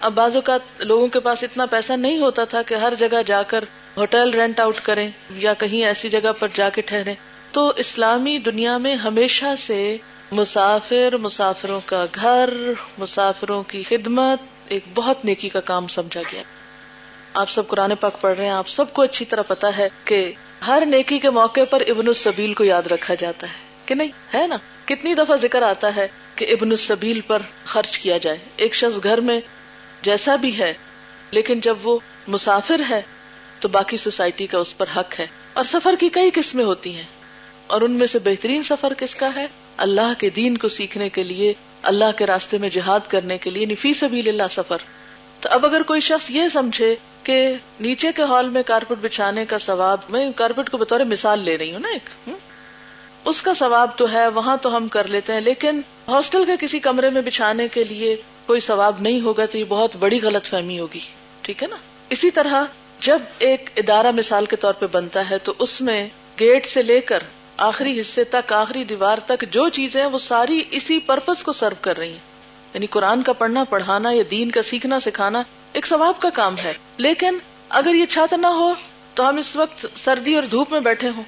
اب بازو کا لوگوں کے پاس اتنا پیسہ نہیں ہوتا تھا کہ ہر جگہ جا کر ہوٹل رینٹ آؤٹ کریں یا کہیں ایسی جگہ پر جا کے ٹھہرے تو اسلامی دنیا میں ہمیشہ سے مسافر مسافروں کا گھر، مسافروں کی خدمت ایک بہت نیکی کا کام سمجھا گیا۔ آپ سب قرآن پاک پڑھ رہے ہیں، آپ سب کو اچھی طرح پتا ہے کہ ہر نیکی کے موقع پر ابن السبیل کو یاد رکھا جاتا ہے۔ کہ نہیں؟ ہے نا؟ کتنی دفعہ ذکر آتا ہے کہ ابن السبیل پر خرچ کیا جائے۔ ایک شخص گھر میں جیسا بھی ہے، لیکن جب وہ مسافر ہے، تو باقی سوسائٹی کا اس پر حق ہے۔ اور سفر کی کئی قسمیں ہوتی ہیں۔ اور ان میں سے بہترین سفر کس کا ہے؟ اللہ کے دین کو سیکھنے کے لیے، اللہ کے راستے میں جہاد کرنے کے لیے یعنی نفی سبیل اللہ سفر۔ تو اب اگر کوئی شخص یہ سمجھے کہ نیچے کے ہال میں کارپیٹ بچھانے کا ثواب، میں کارپیٹ کو بطور مثال لے رہی ہوں نا ایک۔ اس کا ثواب تو ہے، وہاں تو ہم کر لیتے ہیں، لیکن ہاسٹل کے کسی کمرے میں بچھانے کے لیے کوئی ثواب نہیں ہوگا تو یہ بہت بڑی غلط فہمی ہوگی۔ ٹھیک ہے نا؟ اسی طرح جب ایک ادارہ مثال کے طور پہ بنتا ہے تو اس میں گیٹ سے لے کر آخری حصے تک، آخری دیوار تک جو چیزیں وہ ساری اسی پرپز کو سرو کر رہی ہیں۔ یعنی قرآن کا پڑھنا، پڑھانا یا دین کا سیکھنا، سکھانا ایک ثواب کا کام ہے۔ لیکن اگر یہ چھت نہ ہو تو ہم اس وقت سردی اور دھوپ میں بیٹھے ہوں۔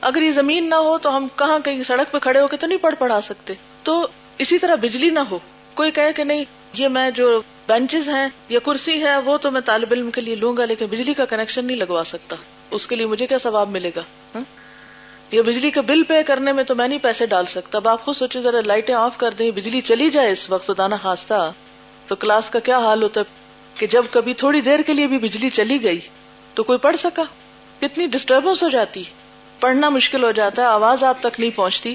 اگر یہ زمین نہ ہو تو ہم کہاں کہیں سڑک پہ کھڑے ہو کے تو نہیں پڑھ پڑھا سکتے۔ تو اسی طرح بجلی نہ ہو۔ کوئی کہے کہ نہیں، یہ میں جو بینچز ہیں یا کرسی ہے، وہ تو میں طالب علم کے لیے لوں گا، لیکن بجلی کا کنیکشن نہیں لگوا سکتا۔ اس کے لیے مجھے کیا ثواب ملے گا؟ ہاں؟ یا بجلی کا بل پے کرنے میں تو میں نہیں پیسے ڈال سکتا۔ اب آپ خود سوچے ذرا لائٹیں آف کر دیں، بجلی چلی جائے اس وقت دانا خاصتا تو کلاس کا کیا حال ہوتا ہے؟ کہ جب کبھی تھوڑی دیر کے لیے بھی بجلی چلی گئی تو کوئی پڑھ سکا؟ کتنی ڈسٹربنس ہو جاتی۔ پڑھنا مشکل ہو جاتا ہے، آواز آپ تک نہیں پہنچتی۔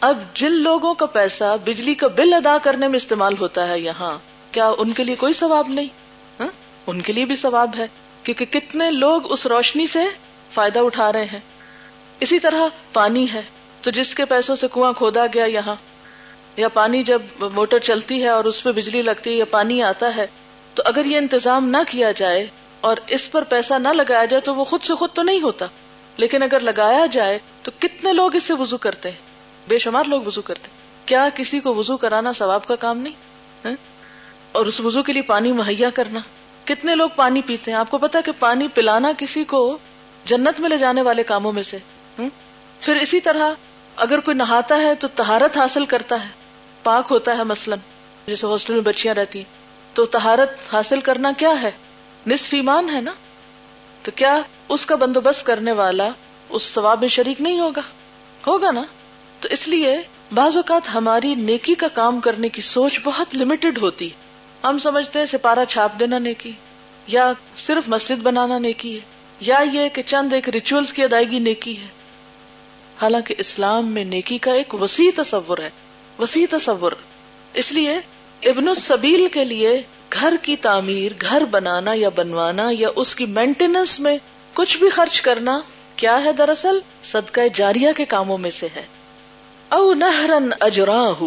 اب جن لوگوں کا پیسہ بجلی کا بل ادا کرنے میں استعمال ہوتا ہے یہاں، کیا ان کے لیے کوئی ثواب نہیں؟ ہاں؟ ان کے لیے بھی ثواب ہے، کیونکہ کتنے لوگ اس روشنی سے فائدہ اٹھا رہے ہیں۔ اسی طرح پانی ہے، تو جس کے پیسوں سے کنواں کھودا گیا یہاں، یا پانی جب موٹر چلتی ہے اور اس پہ بجلی لگتی ہے یا پانی آتا ہے، تو اگر یہ انتظام نہ کیا جائے اور اس پر پیسہ نہ لگایا جائے تو وہ خود سے خود تو نہیں ہوتا۔ لیکن اگر لگایا جائے تو کتنے لوگ اس سے وضو کرتے ہیں؟ بے شمار لوگ وضو کرتے کیا کسی کو وضو کرانا ثواب کا کام نہیں؟ ہاں؟ اور اس وضو کے لیے پانی مہیا کرنا۔ کتنے لوگ پانی پیتے ہیں؟ آپ کو پتا کہ پانی پلانا کسی کو جنت میں لے جانے والے کاموں میں سے ہاں؟ پھر اسی طرح اگر کوئی نہاتا ہے تو تہارت حاصل کرتا ہے۔ پاک ہوتا ہے مثلاً، جیسے ہاسٹل میں بچیاں رہتی تو تہارت حاصل کرنا کیا ہے؟ نصف ایمان ہے نا؟ تو کیا اس کا بندوبست کرنے والا اس ثواب میں شریک نہیں ہوگا۔ ہوگا نا؟ تو اس لیے بعض اوقات ہماری نیکی کا کام کرنے کی سوچ بہت لمیٹڈ ہوتی۔ ہم سمجھتے ہیں سپارہ چھاپ دینا نیکی، یا صرف مسجد بنانا نیکی ہے، یا یہ کہ چند ایک ریچولس کی ادائیگی نیکی ہے۔ حالانکہ اسلام میں نیکی کا ایک وسیع تصور ہے، وسیع تصور۔ اس لیے ابن السبیل کے لیے گھر کی تعمیر، گھر بنانا یا بنوانا یا اس کی مینٹیننس میں کچھ بھی خرچ کرنا کیا ہے دراصل؟ صدقہ جاریہ کے کاموں میں سے ہے۔ او نہرن اجرا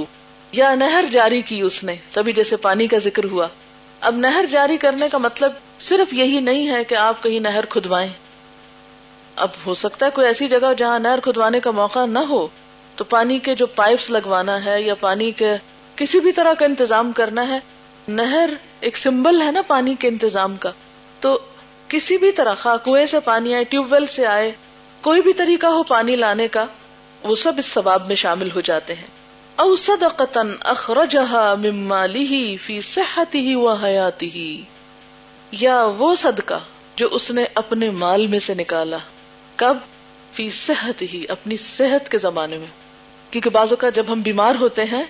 یا نہر جاری کی اس نے، تبھی جیسے پانی کا ذکر ہوا۔ اب نہر جاری کرنے کا مطلب صرف یہی نہیں ہے کہ آپ کہیں نہر کھدوائیں۔ اب ہو سکتا ہے کوئی ایسی جگہ جہاں نہر کھدوانے کا موقع نہ ہو، تو پانی کے جو پائپس لگوانا ہے یا پانی کے کسی بھی طرح کا انتظام کرنا ہے، نہر ایک سمبل ہے نا پانی کے انتظام کا۔ تو کسی بھی طرح خواہ کنویں سے پانی آئے، ٹیوب ویل سے آئے، کوئی بھی طریقہ ہو پانی لانے کا، وہ سب اس ثواب میں شامل ہو جاتے ہیں۔ او صدقتن اخرجہ ممالی فی صحتی ہی و حیاتی ہی یا وہ صدقہ جو اس نے اپنے مال میں سے نکالا، کب؟ فی صحت ہی اپنی صحت کے زمانے میں۔ کیونکہ بازو کا جب ہم بیمار ہوتے ہیں،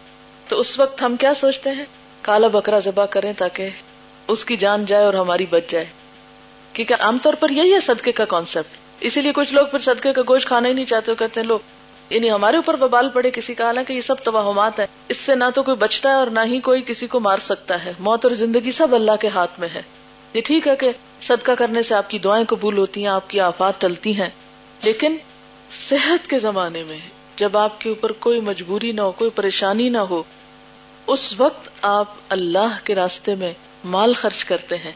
تو اس وقت ہم کیا سوچتے ہیں؟ کالا بکرا ذبح کریں تاکہ اس کی جان جائے اور ہماری بچ جائے۔ کیونکہ عام طور پر یہی ہے صدقے کا کانسیپٹ اسی لیے کچھ لوگ پھر صدقے کا گوشت کھانا ہی نہیں چاہتے کہتے ہیں لوگ یعنی ہمارے اوپر ببال پڑے، کسی کا حالانکہ یہ سب توہمات ہے اس سے نہ تو کوئی بچتا ہے اور نہ ہی کوئی کسی کو مار سکتا ہے۔ موت اور زندگی سب اللہ کے ہاتھ میں ہے۔ یہ ٹھیک ہے کہ صدقہ کرنے سے آپ کی دعائیں قبول ہوتی ہیں، آپ کی آفات ٹلتی ہیں۔ لیکن صحت کے زمانے میں جب آپ کے اوپر کوئی مجبوری نہ ہو، کوئی پریشانی نہ ہو، اس وقت آپ اللہ کے راستے میں مال خرچ کرتے ہیں۔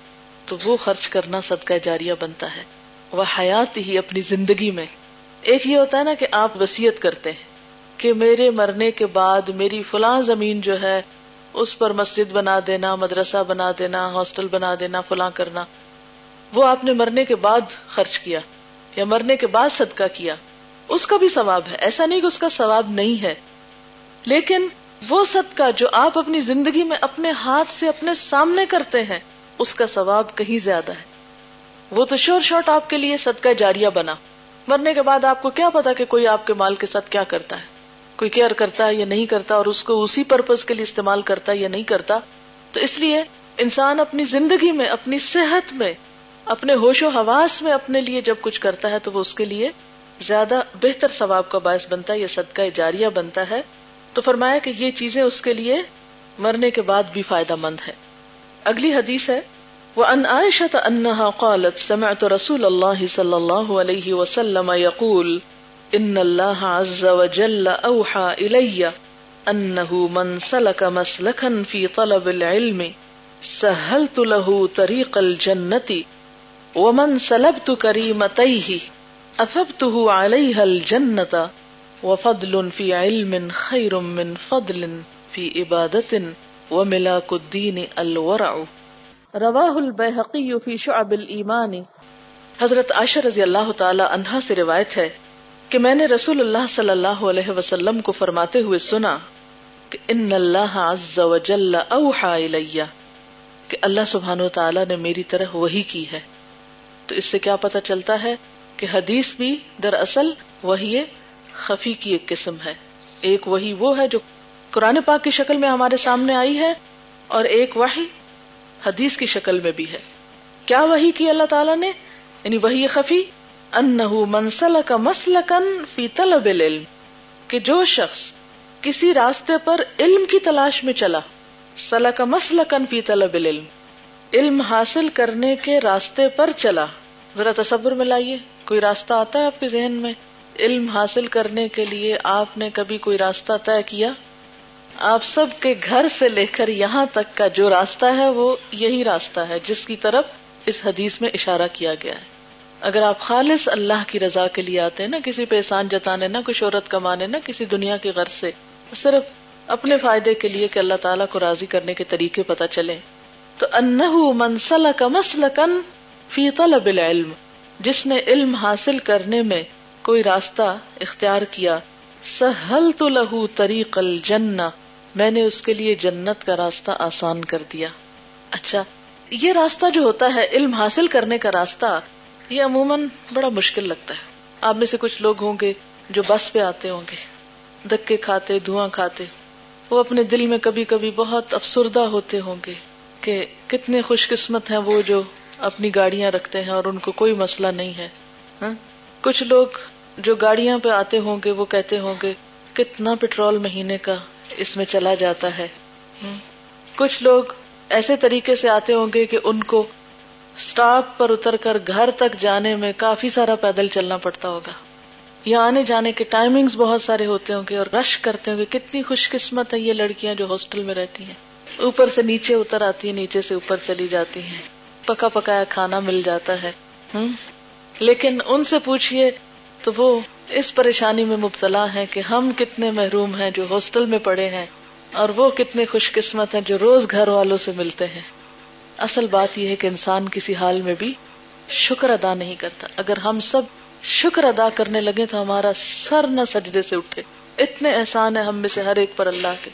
تو وہ خرچ کرنا صدقہ جاریہ بنتا ہے۔ وہ حیات ہی اپنی زندگی میں۔ ایک یہ ہوتا ہے نا کہ آپ وسیعت کرتے ہیں کہ میرے مرنے کے بعد میری فلاں زمین جو ہے، اس پر مسجد بنا دینا، مدرسہ بنا دینا، ہاسٹل بنا دینا، فلاں کرنا۔ وہ آپ نے مرنے کے بعد خرچ کیا یا مرنے کے بعد صدقہ کیا۔ اس کا بھی ثواب ہے۔ ایسا نہیں کہ اس کا ثواب نہیں ہے۔ لیکن وہ صدقہ جو آپ اپنی زندگی میں اپنے ہاتھ سے اپنے سامنے کرتے ہیں اس کا ثواب کہیں زیادہ ہے۔ وہ تو شور شارٹ آپ کے لیے صدقہ جاریہ بنا۔ مرنے کے بعد آپ کو کیا پتا کہ کوئی آپ کے مال کے ساتھ کیا کرتا ہے۔ کوئی کیئر کرتا ہے یا نہیں کرتا اور اس کو اسی پرپز کے لیے استعمال کرتا ہے یا نہیں کرتا۔ تو اس لیے انسان اپنی زندگی میں، اپنی صحت میں، اپنے ہوش و حواس میں اپنے لیے جب کچھ کرتا ہے تو وہ اس کے لیے زیادہ بہتر ثواب کا باعث بنتا ہے یا صدقہ جاریہ بنتا ہے۔ تو فرمایا کہ یہ چیزیں اس کے لیے مرنے کے بعد بھی فائدہ مند ہے اگلی حدیث ہے وہ ان عائشہ انہا قالت سمعت رسول اللہ صلی اللہ علیہ وسلم یقول ان اللہ عز وجل اوحى الی انه من سلک مسلکا فی طلب العلم، سهلت له طریق الجنة، ومن سلبت کریمتیہ افبته علیہ الجنة، وفضل في علم خير من فضل في عبادة وملاك الدين الورع. رواه البيهقي في شعب الإيمان حضرت عائشہ رضی اللہ تعالی عنہا سے روایت ہے کہ میں نے رسول اللہ صلی اللہ علیہ وسلم کو فرماتے ہوئے سنا کہ ان اللہ عز وجل اوحا الیہ کہ اللہ سبحانہ و تعالی نے میری طرح وہی کی ہے۔ تو اس سے کیا پتا چلتا ہے کہ حدیث بھی دراصل وہی خفی کی ایک قسم ہے۔ ایک وہی وہ ہے جو قرآن پاک کی شکل میں ہمارے سامنے آئی ہے اور ایک وہی حدیث کی شکل میں بھی ہے۔ کیا وہی کی اللہ تعالیٰ نے؟ یعنی وہی خفی منسل کا مسلکن فی طلب العلم، کہ جو شخص کسی راستے پر علم کی تلاش میں چلا سلا کا مسلکن فی طلب العلم، علم حاصل کرنے کے راستے پر چلا۔ ذرا تصور میں لائیے، کوئی راستہ آتا ہے آپ کے ذہن میں؟ علم حاصل کرنے کے لیے آپ نے کبھی کوئی راستہ طے کیا؟ آپ سب کے گھر سے لے کر یہاں تک کا جو راستہ ہے وہ یہی راستہ ہے جس کی طرف اس حدیث میں اشارہ کیا گیا ہے۔ اگر آپ خالص اللہ کی رضا کے لیے آتے ہیں نا کسی پہ احسان جتانے، نہ کچھ عورت کمانے، نہ کسی دنیا کی غرض سے صرف اپنے فائدے کے لیے کہ اللہ تعالیٰ کو راضی کرنے کے طریقے پتہ چلے۔ تو انہ منسل کا مسلکن فی طلب العلم، جس نے علم حاصل کرنے میں کوئی راستہ اختیار کیا سہل تو لہو طریق الجنہ۔ میں نے اس کے لیے جنت کا راستہ آسان کر دیا۔ اچھا یہ راستہ جو ہوتا ہے، علم حاصل کرنے کا راستہ، یہ عموماً بڑا مشکل لگتا ہے۔ آپ میں سے کچھ لوگ ہوں گے جو بس پہ آتے ہوں گے دکے کھاتے، دھواں کھاتے۔ وہ اپنے دل میں کبھی کبھی بہت افسردہ ہوتے ہوں گے کہ کتنے خوش قسمت ہیں وہ جو اپنی گاڑیاں رکھتے ہیں اور ان کو کوئی مسئلہ نہیں ہے۔ ہاں؟ کچھ لوگ جو گاڑیاں پہ آتے ہوں گے، وہ کہتے ہوں گے، کتنا پیٹرول مہینے کا اس میں چلا جاتا ہے۔ کچھ لوگ ایسے طریقے سے آتے ہوں گے کہ ان کو اسٹاپ پر اتر کر گھر تک جانے میں کافی سارا پیدل چلنا پڑتا ہوگا۔ یا آنے جانے کے ٹائمنگ بہت سارے ہوتے ہوں گے اور رش کرتے ہوں گے۔ کتنی خوش قسمت ہے یہ لڑکیاں جو ہاسٹل میں رہتی ہیں۔ اوپر سے نیچے اتر آتی ہیں نیچے سے اوپر چلی جاتی ہیں۔ پکا پکایا کھانا مل جاتا ہے۔ لیکن ان سے پوچھیے تو وہ اس پریشانی میں مبتلا ہے کہ ہم کتنے محروم ہیں جو ہاسٹل میں پڑے ہیں اور وہ کتنے خوش قسمت ہیں جو روز گھر والوں سے ملتے ہیں۔ اصل بات یہ ہے کہ انسان کسی حال میں بھی شکر ادا نہیں کرتا۔ اگر ہم سب شکر ادا کرنے لگے تو ہمارا سر نہ سجدے سے اٹھے۔ اتنے احسان ہے ہم میں سے ہر ایک پر اللہ کے۔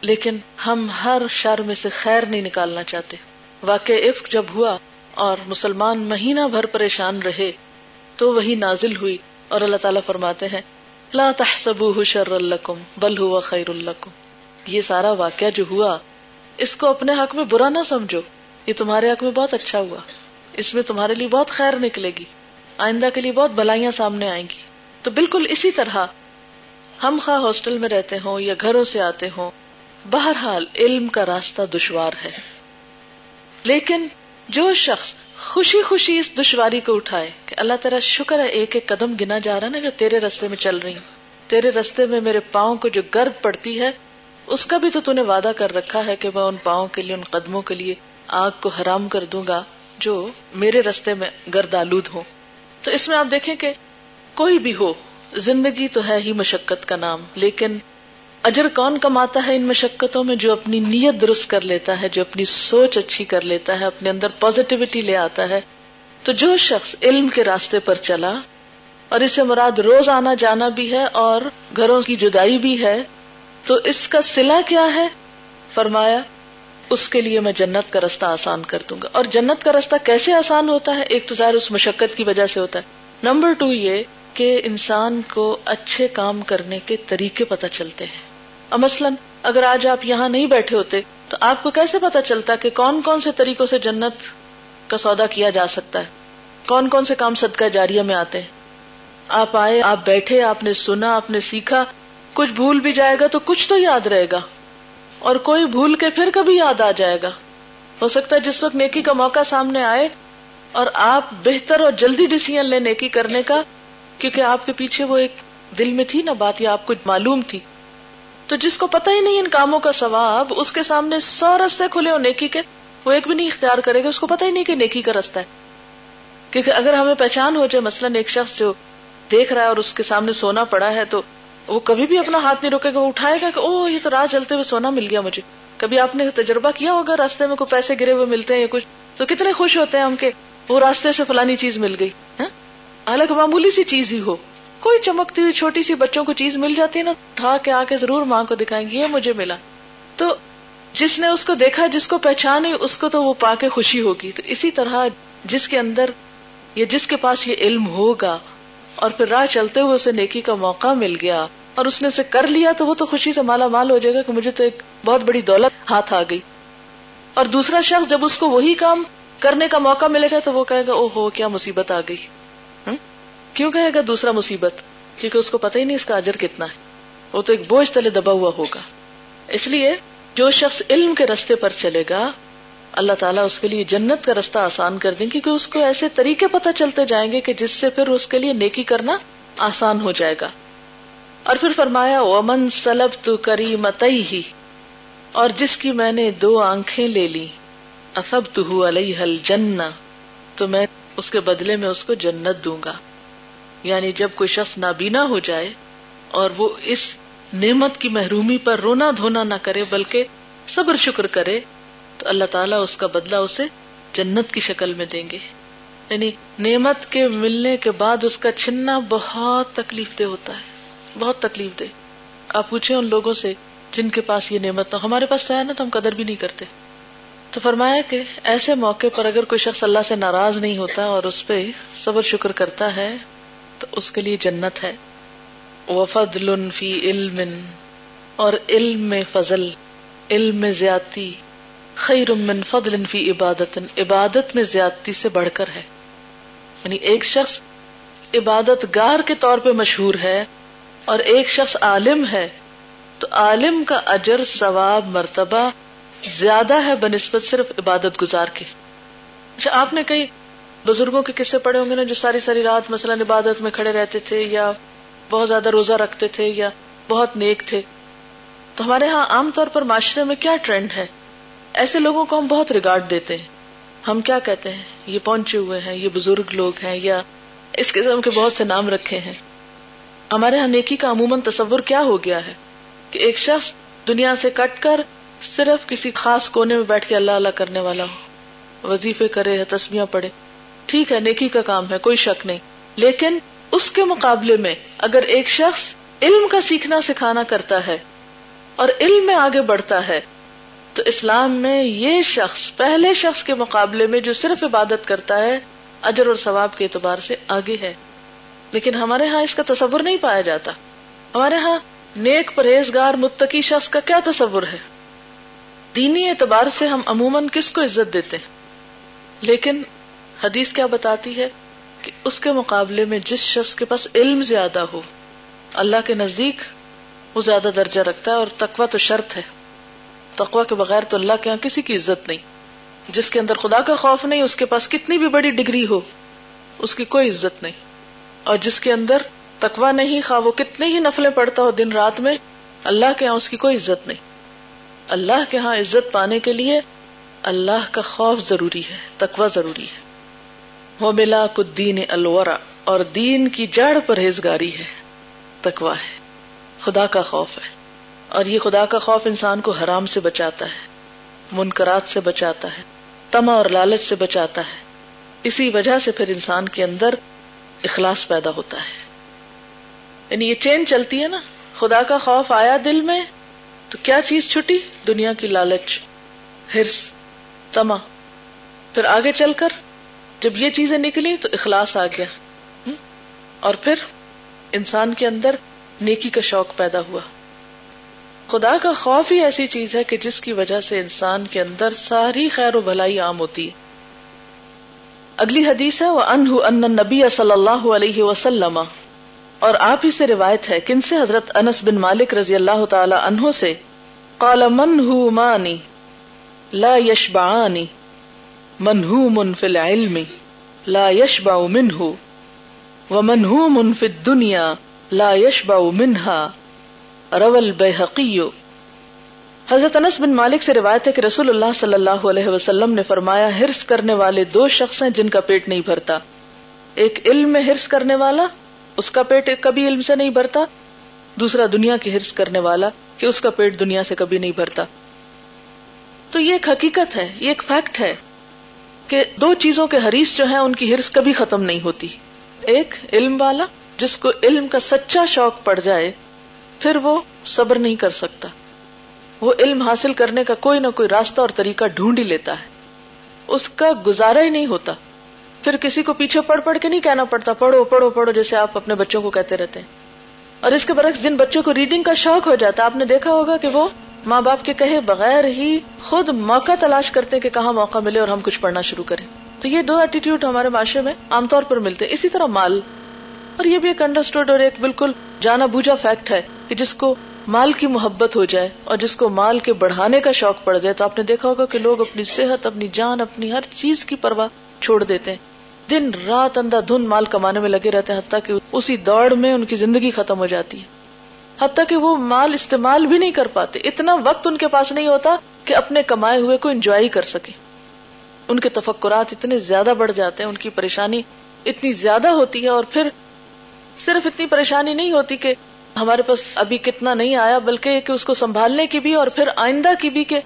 لیکن ہم ہر شر میں سے خیر نہیں نکالنا چاہتے۔ واقع عفق جب ہوا اور مسلمان مہینہ بھر پریشان رہے تو وہی نازل ہوئی۔ اور اللہ تعالیٰ فرماتے ہیں، لا تحسبوه شر لکم، بل هو خیر لکم۔ یہ سارا واقعہ جو ہوا، اس کو اپنے حق میں برا نہ سمجھو۔ یہ تمہارے حق میں بہت اچھا ہوا۔ اس میں تمہارے لیے بہت خیر نکلے گی۔ آئندہ کے لیے بہت بلائیاں سامنے آئیں گی۔ تو بالکل اسی طرح ہم خواہ ہاسٹل میں رہتے ہوں یا گھروں سے آتے ہوں، بہرحال علم کا راستہ دشوار ہے۔ لیکن جو شخص خوشی خوشی اس دشواری کو اٹھائے کہ اللہ تعالیٰ شکر ہے ایک ایک قدم گنا جا رہا ہے نا جو تیرے رستے میں چل رہی تیرے رستے میں میرے پاؤں کو جو گرد پڑتی ہے، اس کا بھی تو نے وعدہ کر رکھا ہے کہ میں ان پاؤں کے لیے، ان قدموں کے لیے آگ کو حرام کر دوں گا جو میرے رستے میں گرد آلود ہو تو اس میں آپ دیکھیں کہ کوئی بھی ہو، زندگی تو ہے ہی مشقت کا نام، لیکن اجر کون کماتا ہے ان مشقتوں میں جو اپنی نیت درست کر لیتا ہے، جو اپنی سوچ اچھی کر لیتا ہے، اپنے اندر پازیٹیوٹی لے آتا ہے۔ تو جو شخص علم کے راستے پر چلا اور اسے مراد روز آنا جانا بھی ہے اور گھروں کی جدائی بھی ہے، تو اس کا سلا کیا ہے؟ فرمایا، اس کے لیے میں جنت کا رستہ آسان کر دوں گا۔ اور جنت کا رستہ کیسے آسان ہوتا ہے؟ ایک تو ظاہر اس مشقت کی وجہ سے ہوتا ہے۔ نمبر ٹو یہ کہ انسان کو اچھے کام کرنے کے طریقے پتہ چلتے ہیں۔ مثلاً اگر آج آپ یہاں نہیں بیٹھے ہوتے، تو آپ کو کیسے پتا چلتا کہ کون کون سے طریقوں سے جنت کا سودا کیا جا سکتا ہے؟ کون کون سے کام صدقہ جاریہ میں آتے ہیں؟ آپ آئے، آپ بیٹھے، آپ نے سنا، آپ نے سیکھا، کچھ بھول بھی جائے گا تو کچھ تو یاد رہے گا، اور کوئی بھول کے پھر کبھی یاد آ جائے گا۔ ہو سکتا ہے جس وقت نیکی کا موقع سامنے آئے اور آپ بہتر اور جلدی ڈسیزن لیں نیکی کرنے کا، کیونکہ آپ کے پیچھے وہ ایک دل میں تھی نا بات یا آپ کو معلوم تھی۔ تو جس کو پتہ ہی نہیں ان کاموں کا ثواب، اس کے سامنے سو رستے کھلے ہو نیکی کے، وہ ایک بھی نہیں اختیار کرے گا، اس کو پتہ ہی نہیں کہ نیکی کا رستہ ہے۔ کیونکہ اگر ہمیں پہچان ہو جائے، مثلاً ایک شخص جو دیکھ رہا ہے اور اس کے سامنے سونا پڑا ہے، تو وہ کبھی بھی اپنا ہاتھ نہیں روکے گا، وہ اٹھائے گا کہ او یہ تو راہ چلتے ہوئے سونا مل گیا مجھے۔ کبھی آپ نے تجربہ کیا ہوگا راستے میں، کوئی پیسے گرے ہوئے ملتے ہیں یا کچھ، تو کتنے خوش ہوتے ہیں ہم کے وہ راستے سے فلانی چیز مل گئی ہاں؟ حالانکہ معمولی سی چیز ہی ہو۔ کوئی چمکتی ہوئی چھوٹی سی بچوں کو چیز مل جاتی ہے نا، اٹھا کے آ کے ضرور ماں کو دکھائیں گے، یہ مجھے ملا۔ تو جس نے اس کو دیکھا، جس کو پہچان ہوئی، اس کو تو وہ پا کے خوشی ہوگی۔ تو اسی طرح جس کے اندر یا جس کے پاس یہ علم ہوگا، اور پھر راہ چلتے ہوئے اسے نیکی کا موقع مل گیا، اور اس نے اسے کر لیا، تو وہ تو خوشی سے مالا مال ہو جائے گا کہ مجھے تو ایک بہت بڑی دولت ہاتھ آ گئی۔ اور دوسرا شخص جب اس کو وہی کام کرنے کا موقع ملے گا، تو وہ کہے گا او ہو کیا مصیبت آ گئی۔ کیوں کہے گا دوسرا مصیبت؟ کیونکہ اس کو پتہ ہی نہیں اس کا اجر کتنا ہے۔ وہ تو ایک بوجھ تلے دبا ہوا ہوگا۔ اس لیے جو شخص علم کے رستے پر چلے گا، اللہ تعالیٰ اس کے لیے جنت کا رستہ آسان کر دیں کیونکہ اس کو ایسے طریقے پتہ چلتے جائیں گے کہ جس سے پھر اس کے لیے نیکی کرنا آسان ہو جائے گا۔ اور پھر فرمایا، ومن سلب تو کری متئی ہی اور جس کی میں نے دو آنکھیں لے لی اصب تو حل جن تو میں اس کے بدلے میں اس کو جنت دوں گا۔ یعنی جب کوئی شخص نابینا ہو جائے اور وہ اس نعمت کی محرومی پر رونا دھونا نہ کرے بلکہ صبر شکر کرے، تو اللہ تعالیٰ اس کا بدلہ اسے جنت کی شکل میں دیں گے۔ یعنی نعمت کے ملنے کے بعد اس کا چھننا بہت تکلیف دہ ہوتا ہے، بہت تکلیف دہ۔ آپ پوچھیں ان لوگوں سے جن کے پاس یہ نعمت تو ہمارے پاس تو ہے نا، تو ہم قدر بھی نہیں کرتے۔ تو فرمایا کہ ایسے موقع پر اگر کوئی شخص اللہ سے ناراض نہیں ہوتا اور اس پہ صبر شکر کرتا ہے تو اس کے لیے جنت ہے۔ وفضل فی علم اور علم میں فضل، علم میں زیادتی۔ خیر من فضل فی عبادت عبادت میں زیادتی سے بڑھ کر ہے۔ یعنی ایک شخص عبادت گار کے طور پہ مشہور ہے اور ایک شخص عالم ہے، تو عالم کا اجر، ثواب، مرتبہ زیادہ ہے بنسبت صرف عبادت گزار کے۔ اچھا آپ نے کئی بزرگوں کے قصے پڑے ہوں گے نا، جو ساری ساری رات مثلاً عبادت میں کھڑے رہتے تھے یا بہت زیادہ روزہ رکھتے تھے یا بہت نیک تھے۔ تو ہمارے ہاں عام طور پر معاشرے میں کیا ٹرینڈ ہے؟ ایسے لوگوں کو ہم بہت ریگارڈ دیتے ہیں۔ ہم کیا کہتے ہیں؟ یہ پہنچے ہوئے ہیں، یہ بزرگ لوگ ہیں یا اس قسم کے بہت سے نام رکھے ہیں۔ ہمارے یہاں نیکی کا عموماً تصور کیا ہو گیا ہے؟ کہ ایک شخص دنیا سے کٹ کر صرف کسی خاص کونے میں بیٹھ کے اللہ اللہ کرنے والا ہو۔ وظیفے کرے یا تسمیاں پڑے ٹھیک ہے، نیکی کا کام ہے، کوئی شک نہیں۔ لیکن اس کے مقابلے میں اگر ایک شخص علم کا سیکھنا سکھانا کرتا ہے اور علم میں آگے بڑھتا ہے، تو اسلام میں یہ شخص، پہلے شخص کے مقابلے میں جو صرف عبادت کرتا ہے، اجر اور ثواب کے اعتبار سے آگے ہے۔ لیکن ہمارے ہاں اس کا تصور نہیں پایا جاتا۔ ہمارے ہاں نیک پرہیزگار متقی شخص کا کیا تصور ہے؟ دینی اعتبار سے ہم عموماً کس کو عزت دیتے ہیں؟ لیکن حدیث کیا بتاتی ہے کہ اس کے مقابلے میں جس شخص کے پاس علم زیادہ ہو، اللہ کے نزدیک وہ زیادہ درجہ رکھتا ہے اور تقوی تو شرط ہے۔ تقوی کے بغیر تو اللہ کے یہاں کسی کی عزت نہیں۔ جس کے اندر خدا کا خوف نہیں، اس کے پاس کتنی بھی بڑی ڈگری ہو، اس کی کوئی عزت نہیں۔ اور جس کے اندر تقوی نہیں، خواہ وہ کتنے ہی نفلیں پڑتا ہو دن رات میں، اللہ کے یہاں اس کی کوئی عزت نہیں۔ اللہ کے ہاں عزت پانے کے لیے اللہ کا خوف ضروری ہے، تقوی ضروری ہے۔ وہ ملا کدین الورا، اور دین کی جڑ پرہیزگاری ہے، تقوی ہے، خدا کا خوف ہے۔ اور یہ خدا کا خوف انسان کو حرام سے بچاتا ہے، منکرات سے بچاتا ہے، تما اور لالچ سے بچاتا ہے۔ اسی وجہ سے پھر انسان کے اندر اخلاص پیدا ہوتا ہے۔ یعنی یہ چین چلتی ہے نا، خدا کا خوف آیا دل میں، تو کیا چیز چھٹی؟ دنیا کی لالچ، ہرس، تما۔ پھر آگے چل کر جب یہ چیزیں نکلی تو اخلاص آ گیا۔ اور پھر انسان کے اندر نیکی کا شوق پیدا ہوا۔ خدا کا خوف ہی ایسی چیز ہے کہ جس کی وجہ سے انسان کے اندر ساری خیر و بھلائی عام ہوتی ہے۔ اگلی حدیث ہے وہ انہ ان نبی صلی اللہ علیہ وسلم۔ اور آپ ہی سے روایت ہے، کن سے؟ حضرت انس بن مالک رضی اللہ تعالی عنہ سے۔ قال من ہو مانی لا یشبعانی منہوم فی العلم لا یشبع منہ ومنہوم فی الدنیا لا یشبع منها رول بحقی حضرت انس بن مالک سے روایت ہے کہ رسول اللہ صلی اللہ علیہ وسلم نے فرمایا، ہرس کرنے والے دو شخص ہیں جن کا پیٹ نہیں بھرتا۔ ایک علم میں ہرس کرنے والا، اس کا پیٹ کبھی علم سے نہیں بھرتا۔ دوسرا دنیا کی ہرس کرنے والا، کہ اس کا پیٹ دنیا سے کبھی نہیں بھرتا۔ تو یہ ایک حقیقت ہے، یہ ایک فیکٹ ہے۔ کہ دو چیزوں کے حریث جو ہیں ان کی ہرس کبھی ختم نہیں ہوتی۔ ایک علم والا جس کو علم کا سچا شوق پڑ جائے، پھر وہ صبر نہیں کر سکتا۔ وہ علم حاصل کرنے کا کوئی نہ کوئی راستہ اور طریقہ ڈھونڈ ہی لیتا ہے۔ اس کا گزارا ہی نہیں ہوتا۔ پھر کسی کو پیچھے پڑھ پڑھ کے نہیں کہنا پڑتا، پڑھو پڑھو پڑھو، جیسے آپ اپنے بچوں کو کہتے رہتے ہیں۔ اور اس کے برعکس جن بچوں کو ریڈنگ کا شوق ہو جاتا ہے آپ نے دیکھا ہوگا کہ وہ ماں باپ کے کہے بغیر ہی خود موقع تلاش کرتے کہ کہاں موقع ملے اور ہم کچھ پڑھنا شروع کریں۔ تو یہ دو ایٹیٹیوڈ ہمارے معاشرے میں عام طور پر ملتے اسی طرح مال۔ اور یہ بھی ایک انڈرسٹوڈ اور ایک بالکل جانا بوجھا فیکٹ ہے کہ جس کو مال کی محبت ہو جائے اور جس کو مال کے بڑھانے کا شوق پڑ جائے، تو آپ نے دیکھا ہوگا کہ لوگ اپنی صحت، اپنی جان، اپنی ہر چیز کی پرواہ چھوڑ دیتے ہیں۔ دن رات اندھا دھن مال کمانے میں لگے رہتے ہیں، حتیٰ کہ اسی دوڑ میں ان کی زندگی ختم ہو جاتی ہے۔ حتیٰ کہ وہ مال استعمال بھی نہیں کر پاتے۔ اتنا وقت ان کے پاس نہیں ہوتا کہ اپنے کمائے ہوئے کو انجوائے کر سکے۔ ان کے تفکرات اتنے زیادہ بڑھ جاتے ہیں، ان کی پریشانی اتنی زیادہ ہوتی ہے اور پھر صرف اتنی پریشانی نہیں ہوتی کہ ہمارے پاس ابھی کتنا نہیں آیا، بلکہ کہ اس کو سنبھالنے کی بھی اور پھر آئندہ کی بھی کہ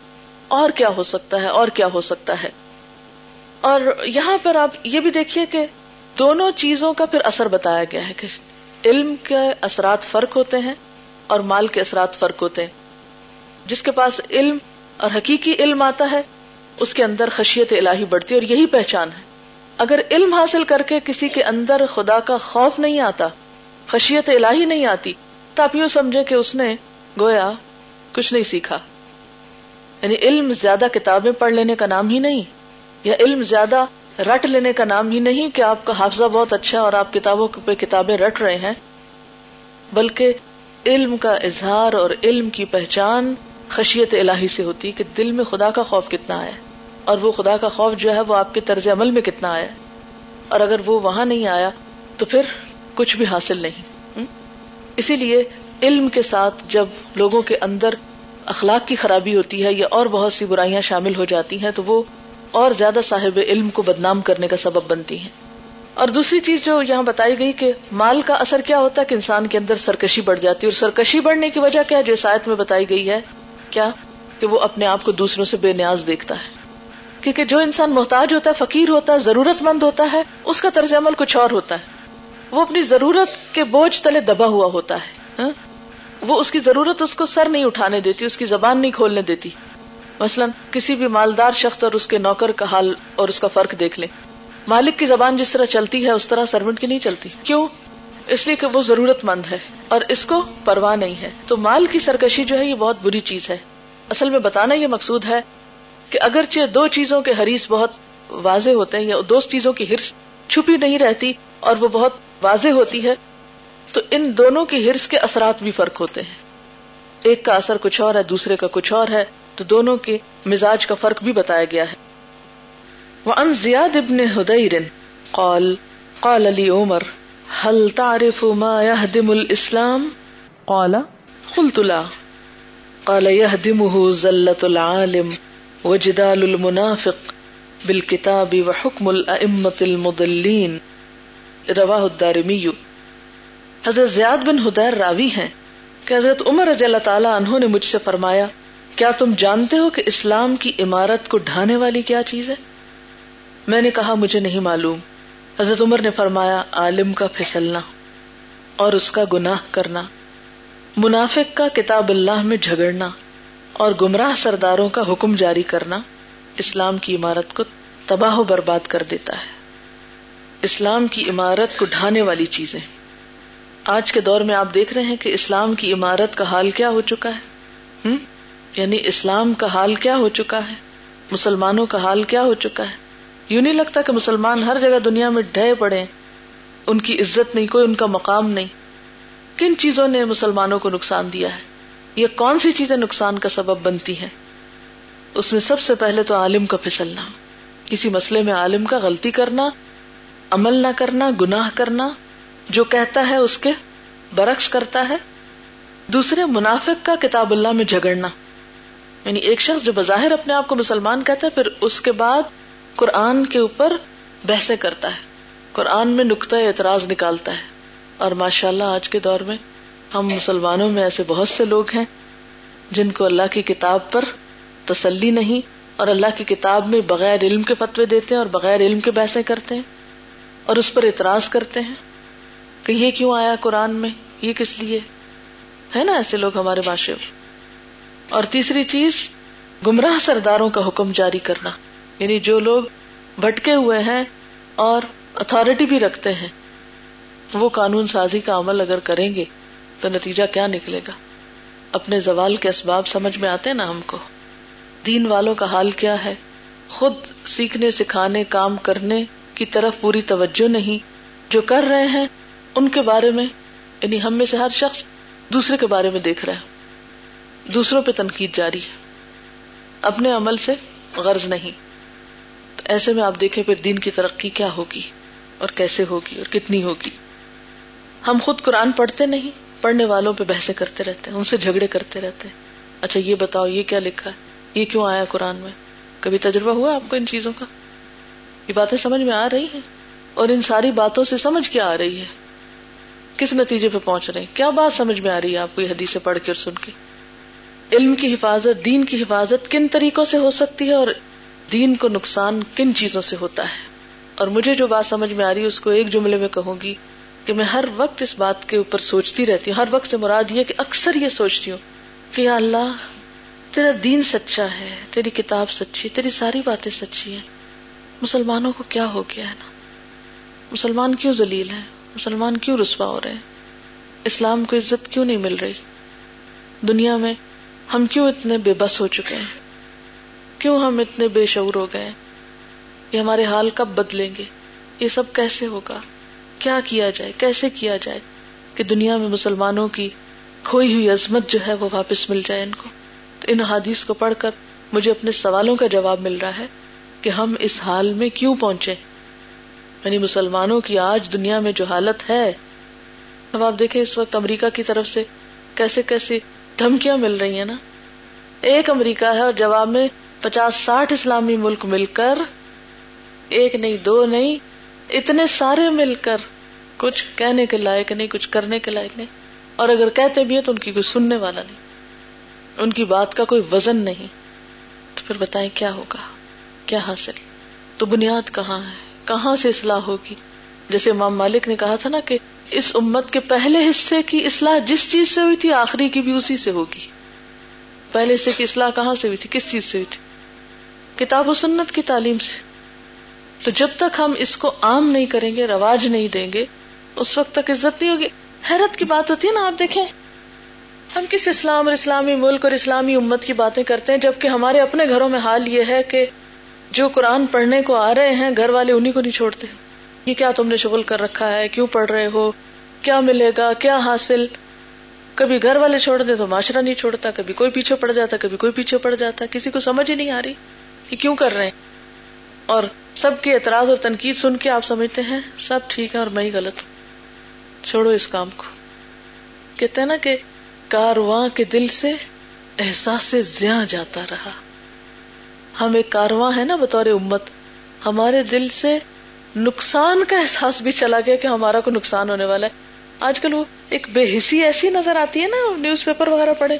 اور کیا ہو سکتا ہے، اور کیا ہو سکتا ہے۔ اور یہاں پر آپ یہ بھی دیکھیے کہ دونوں چیزوں کا پھر اثر بتایا گیا ہے کہ علم کے اثرات فرق ہوتے ہیں۔ اور مال کے اثرات فرق ہوتے ہیں۔ جس کے پاس علم اور حقیقی علم آتا ہے، اس کے اندر خشیت الہی بڑھتی ہے اور یہی پہچان ہے۔ اگر علم حاصل کر کے کسی کے اندر خدا کا خوف نہیں آتا، خشیت الہی نہیں آتی، تو آپ یوں سمجھے کہ اس نے گویا کچھ نہیں سیکھا۔ یعنی علم زیادہ کتابیں پڑھ لینے کا نام ہی نہیں، یا علم زیادہ رٹ لینے کا نام ہی نہیں کہ آپ کا حافظہ بہت اچھا اور آپ کتابوں پہ کتابیں رٹ رہے ہیں، بلکہ علم کا اظہار اور علم کی پہچان خشیت الہی سے ہوتی کہ دل میں خدا کا خوف کتنا ہے اور وہ خدا کا خوف جو ہے وہ آپ کے طرز عمل میں کتنا آیا اور اگر وہ وہاں نہیں آیا تو پھر کچھ بھی حاصل نہیں۔ اسی لیے علم کے ساتھ جب لوگوں کے اندر اخلاق کی خرابی ہوتی ہے یا اور بہت سی برائیاں شامل ہو جاتی ہیں تو وہ اور زیادہ صاحب علم کو بدنام کرنے کا سبب بنتی ہیں۔ اور دوسری چیز جو یہاں بتائی گئی کہ مال کا اثر کیا ہوتا ہے کہ انسان کے اندر سرکشی بڑھ جاتی ہے اور سرکشی بڑھنے کی وجہ کیا جو سائت میں بتائی گئی ہے، کیا؟ کہ وہ اپنے آپ کو دوسروں سے بے نیاز دیکھتا ہے۔ کیونکہ جو انسان محتاج ہوتا ہے، فقیر ہوتا ہے، ضرورت مند ہوتا ہے، اس کا طرز عمل کچھ اور ہوتا ہے۔ وہ اپنی ضرورت کے بوجھ تلے دبا ہوا ہوتا ہے۔ ہاں؟ وہ اس کی ضرورت اس کو سر نہیں اٹھانے دیتی، اس کی زبان نہیں کھولنے دیتی۔ مثلاً کسی بھی مالدار شخص اور اس کے نوکر کا حال اور اس کا فرق دیکھ لیں۔ مالک کی زبان جس طرح چلتی ہے، اس طرح سرونٹ کی نہیں چلتی۔ کیوں؟ اس لیے کہ وہ ضرورت مند ہے اور اس کو پرواہ نہیں ہے۔ تو مال کی سرکشی جو ہے، یہ بہت بری چیز ہے۔ اصل میں بتانا یہ مقصود ہے کہ اگرچہ دو چیزوں کے حریث بہت واضح ہوتے ہیں یا دو چیزوں کی ہرس چھپی نہیں رہتی اور وہ بہت واضح ہوتی ہے، تو ان دونوں کی ہرس کے اثرات بھی فرق ہوتے ہیں۔ ایک کا اثر کچھ اور ہے، دوسرے کا کچھ اور ہے، تو دونوں کے مزاج کا فرق بھی بتایا گیا ہے۔ وعن زیاد ابن حدیر قال قال علی عمر، هل تعرف ما يهدم الاسلام؟ قال، قلت لا. قال، يهدمه زلة العالم وجدال المنافق بالکتاب وحکم الائمة المضلین رواہ الدارمی حضرت زیاد بن حدیر راوی ہیں کہ حضرت عمر رضی اللہ تعالیٰ عنہ نے مجھ سے فرمایا، کیا تم جانتے ہو کہ اسلام کی عمارت کو ڈھانے والی کیا چیز ہے؟ میں نے کہا مجھے نہیں معلوم۔ حضرت عمر نے فرمایا، عالم کا پھسلنا اور اس کا گناہ کرنا، منافق کا کتاب اللہ میں جھگڑنا اور گمراہ سرداروں کا حکم جاری کرنا اسلام کی عمارت کو تباہ و برباد کر دیتا ہے۔ اسلام کی عمارت کو ڈھانے والی چیزیں۔ آج کے دور میں آپ دیکھ رہے ہیں کہ اسلام کی عمارت کا حال کیا ہو چکا ہے۔ ہم؟ یعنی اسلام کا حال کیا ہو چکا ہے؟ مسلمانوں کا حال کیا ہو چکا ہے؟ یوں نہیں لگتا کہ مسلمان ہر جگہ دنیا میں ڈھے پڑے ان کی عزت نہیں، کوئی ان کا مقام نہیں۔ کن چیزوں نے مسلمانوں کو نقصان دیا ہے؟ یہ کون سی چیزیں نقصان کا سبب بنتی ہیں؟ اس میں سب سے پہلے تو عالم کا پھسلنا۔ کسی مسئلے میں عالم کا غلطی کرنا، عمل نہ کرنا، گناہ کرنا، جو کہتا ہے اس کے برعکس کرتا ہے۔ دوسرے، منافق کا کتاب اللہ میں جھگڑنا۔ یعنی ایک شخص جو بظاہر اپنے آپ کو مسلمان کہتا ہے، پھر اس کے بعد قرآن کے اوپر بحثیں کرتا ہے۔ قرآن میں نقطۂ اعتراض نکالتا ہے۔ اور ماشاء اللہ آج کے دور میں ہم مسلمانوں میں ایسے بہت سے لوگ ہیں جن کو اللہ کی کتاب پر تسلی نہیں اور اللہ کی کتاب میں بغیر علم کے فتوے دیتے ہیں اور بغیر علم کے بحثیں کرتے ہیں اور اس پر اعتراض کرتے ہیں کہ یہ کیوں آیا قرآن میں؟ یہ کس لیے؟ ہے نا ایسے لوگ ہمارے باشے اور تیسری چیز، گمراہ سرداروں کا حکم جاری کرنا۔ یعنی جو لوگ بھٹکے ہوئے ہیں اور اتارٹی بھی رکھتے ہیں، وہ قانون سازی کا عمل اگر کریں گے تو نتیجہ کیا نکلے گا؟ اپنے زوال کے اسباب سمجھ میں آتے نا ہم کو؟ دین والوں کا حال کیا ہے؟ خود سیکھنے، سکھانے، کام کرنے کی طرف پوری توجہ نہیں۔ جو کر رہے ہیں، ان کے بارے میں یعنی ہم میں سے ہر شخص دوسرے کے بارے میں دیکھ رہا ہے۔ دوسروں پہ تنقید جاری ہے۔ اپنے عمل سے غرض نہیں۔ ایسے میں آپ دیکھیں پھر دین کی ترقی کیا ہوگی اور کیسے ہوگی اور کتنی ہوگی؟ ہم خود قرآن پڑھتے نہیں، پڑھنے والوں پہ بحثیں کرتے رہتے ہیں، ان سے جھگڑے کرتے رہتے ہیں۔ اچھا یہ بتاؤ، یہ کیا لکھا ہے؟ یہ کیوں آیا قرآن میں؟ کبھی تجربہ ہوا آپ کو ان چیزوں کا؟ یہ باتیں سمجھ میں آ رہی ہیں؟ اور ان ساری باتوں سے سمجھ کیا آ رہی ہے؟ کس نتیجے پہ پہنچ رہے ہیں؟ کیا بات سمجھ میں آ رہی ہے آپ کو یہ حدیث پڑھ کے اور سن کے؟ علم کی حفاظت، دین کی حفاظت کن طریقوں سے ہو سکتی ہے اور دین کو نقصان کن چیزوں سے ہوتا ہے؟ اور مجھے جو بات سمجھ میں آ رہی ہے، اس کو ایک جملے میں کہوں گی کہ میں ہر وقت اس بات کے اوپر سوچتی رہتی ہوں۔ ہر وقت سے مراد یہ کہ اکثر یہ سوچتی ہوں کہ یا اللہ، تیرا دین سچا ہے، تیری کتاب سچی، تیری ساری باتیں سچی ہیں۔ مسلمانوں کو کیا ہو گیا ہے نا؟ مسلمان کیوں ذلیل ہے مسلمان کیوں رسوا ہو رہے ہیں؟ اسلام کو عزت کیوں نہیں مل رہی؟ دنیا میں ہم کیوں اتنے بے بس ہو چکے ہیں؟ کیوں ہم اتنے بے شعور ہو گئے؟ یہ ہمارے حال کب بدلیں گے؟ یہ سب کیسے ہوگا؟ کیا کیا جائے؟ کیسے کیا جائے کہ دنیا میں مسلمانوں کی کھوئی ہوئی عظمت جو ہے وہ واپس مل جائے ان کو؟ تو ان حادیث کو پڑھ کر مجھے اپنے سوالوں کا جواب مل رہا ہے کہ ہم اس حال میں کیوں پہنچے؟ یعنی مسلمانوں کی آج دنیا میں جو حالت ہے، اب آپ دیکھیں اس وقت امریکہ کی طرف سے کیسے کیسے دھمکیاں مل رہی ہیں نا؟ ایک امریکہ ہے اور جواب میں پچاس ساٹھ اسلامی ملک مل کر، ایک نہیں، دو نہیں، اتنے سارے مل کر، کچھ کہنے کے لائق نہیں، کچھ کرنے کے لائق نہیں۔ اور اگر کہتے بھی ہیں تو ان کی کوئی سننے والا نہیں۔ ان کی بات کا کوئی وزن نہیں۔ تو پھر بتائیں کیا ہوگا؟ کیا حاصل؟ تو بنیاد کہاں ہے؟ کہاں سے اصلاح ہوگی؟ جیسے امام مالک نے کہا تھا نا کہ اس امت کے پہلے حصے کی اصلاح جس چیز سے ہوئی تھی، آخری کی بھی اسی سے ہوگی۔ پہلے حصے کی اصلاح کہاں سے ہوئی تھی؟ کس چیز سے ہوئی تھی؟ کتاب و سنت کی تعلیم سے۔ تو جب تک ہم اس کو عام نہیں کریں گے، رواج نہیں دیں گے، اس وقت تک عزت نہیں ہوگی۔ حیرت کی بات ہوتی ہے نا، آپ دیکھیں۔ ہم کس اسلام اور اسلامی ملک اور اسلامی امت کی باتیں کرتے ہیں، جبکہ ہمارے اپنے گھروں میں حال یہ ہے کہ جو قرآن پڑھنے کو آ رہے ہیں، گھر والے انہیں کو نہیں چھوڑتے۔ یہ کیا تم نے شغل کر رکھا ہے؟ کیوں پڑھ رہے ہو؟ کیا ملے گا؟ کیا حاصل؟ کبھی گھر والے چھوڑ دے تو معاشرہ نہیں چھوڑتا، کبھی کوئی پیچھے پڑ جاتا، کبھی کوئی پیچھے پڑ جاتا، کسی کو سمجھ ہی نہیں آ رہی۔ کہ کیوں کر رہے ہیں؟ اور سب کے اعتراض اور تنقید سن کے آپ سمجھتے ہیں، سب ٹھیک ہے اور میں ہی غلط ہوں۔ چھوڑو اس کام کو۔ کہتے ہیں نا کہ کارواں کے دل سے احساس سے زیاں جاتا رہا۔ ہم ایک کارواں ہے نا بطور امت۔ ہمارے دل سے نقصان کا احساس بھی چلا گیا کہ ہمارا کو نقصان ہونے والا ہے۔ آج کل وہ ایک بے حسی ایسی نظر آتی ہے نا، نیوز پیپر وغیرہ پڑھے۔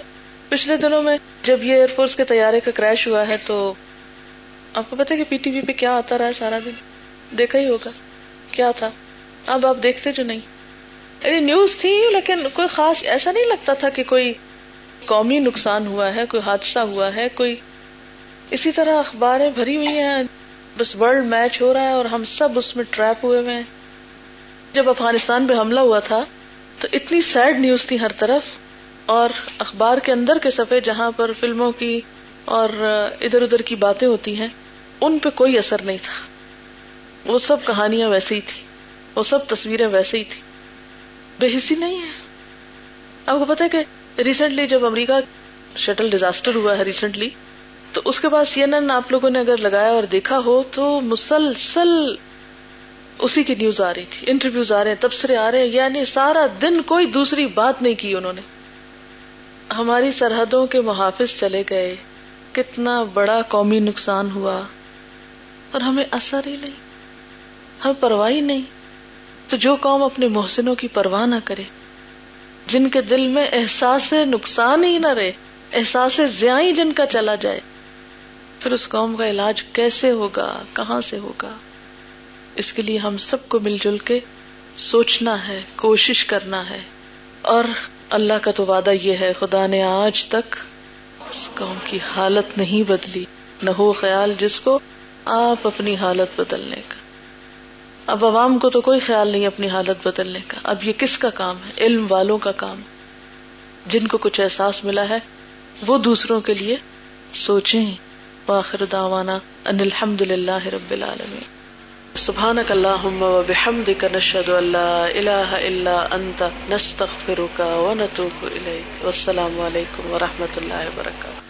پچھلے دنوں میں جب یہ ایئر فورس کے طیارے کا کریش ہوا ہے تو آپ کو پتا کہ پی ٹی وی پہ کیا آتا رہا ہے سارا دن؟ دیکھا ہی ہوگا۔ کیا تھا؟ اب آپ دیکھتے جو نہیں۔ یعنی نیوز تھی، لیکن کوئی خاص ایسا نہیں لگتا تھا کہ کوئی قومی نقصان ہوا ہے، کوئی حادثہ ہوا ہے، کوئی اسی طرح اخباریں بھری ہوئی ہیں۔ بس ورلڈ میچ ہو رہا ہے اور ہم سب اس میں ٹریپ ہوئے ہوئے ہیں۔ جب افغانستان پہ حملہ ہوا تھا، تو اتنی سیڈ نیوز تھی ہر طرف۔ اور اخبار کے اندر کے صفحے جہاں پر فلموں کی اور ادھر ادھر کی باتیں ہوتی ہیں ان پہ کوئی اثر نہیں تھا۔ وہ سب کہانیاں ویسے ہی تھی وہ سب تصویریں ویسے ہی تھی بے حصی نہیں ہے۔ آپ کو پتا کہ ریسنٹلی جب امریکہ شٹل ڈیزاسٹر ہوا ہے ریسنٹلی تو اس کے بعد سی این این آپ لوگوں نے اگر لگایا اور دیکھا ہو تو مسلسل اسی کی نیوز آ رہی تھی۔ انٹرویوز آ رہے ہیں، تبصرے آ رہے ہیں۔ یعنی سارا دن کوئی دوسری بات نہیں کی انہوں نے۔ ہماری سرحدوں کے محافظ چلے گئے۔ کتنا بڑا قومی نقصان ہوا۔ اور ہمیں اثر ہی نہیں ہمیں پرواہ نہیں۔ تو جو قوم اپنے محسنوں کی پرواہ نہ کرے، جن کے دل میں احساس نقصان ہی نہ رہے، احساس زیاں جن کا چلا جائے، پھر اس قوم کا علاج کیسے ہوگا، کہاں سے ہوگا؟ اس کے لیے ہم سب کو مل جل کے سوچنا ہے، کوشش کرنا ہے۔ اور اللہ کا تو وعدہ یہ ہے، خدا نے آج تک اس قوم کی حالت نہیں بدلی، نہ ہو خیال جس کو آپ اپنی حالت بدلنے کا۔ اب عوام کو تو کوئی خیال نہیں اپنی حالت بدلنے کا۔ اب یہ کس کا کام ہے؟ علم والوں کا کام۔ جن کو کچھ احساس ملا ہے، وہ دوسروں کے لیے سوچیں۔ واخر دعوانا ان الحمد للہ رب العالمین۔ سبحانك اللهم وبحمدك نشهد ان لا اله الا انت نستغفرك ونتوب اليك والسلام علیکم ورحمۃ اللہ وبرکاتہ۔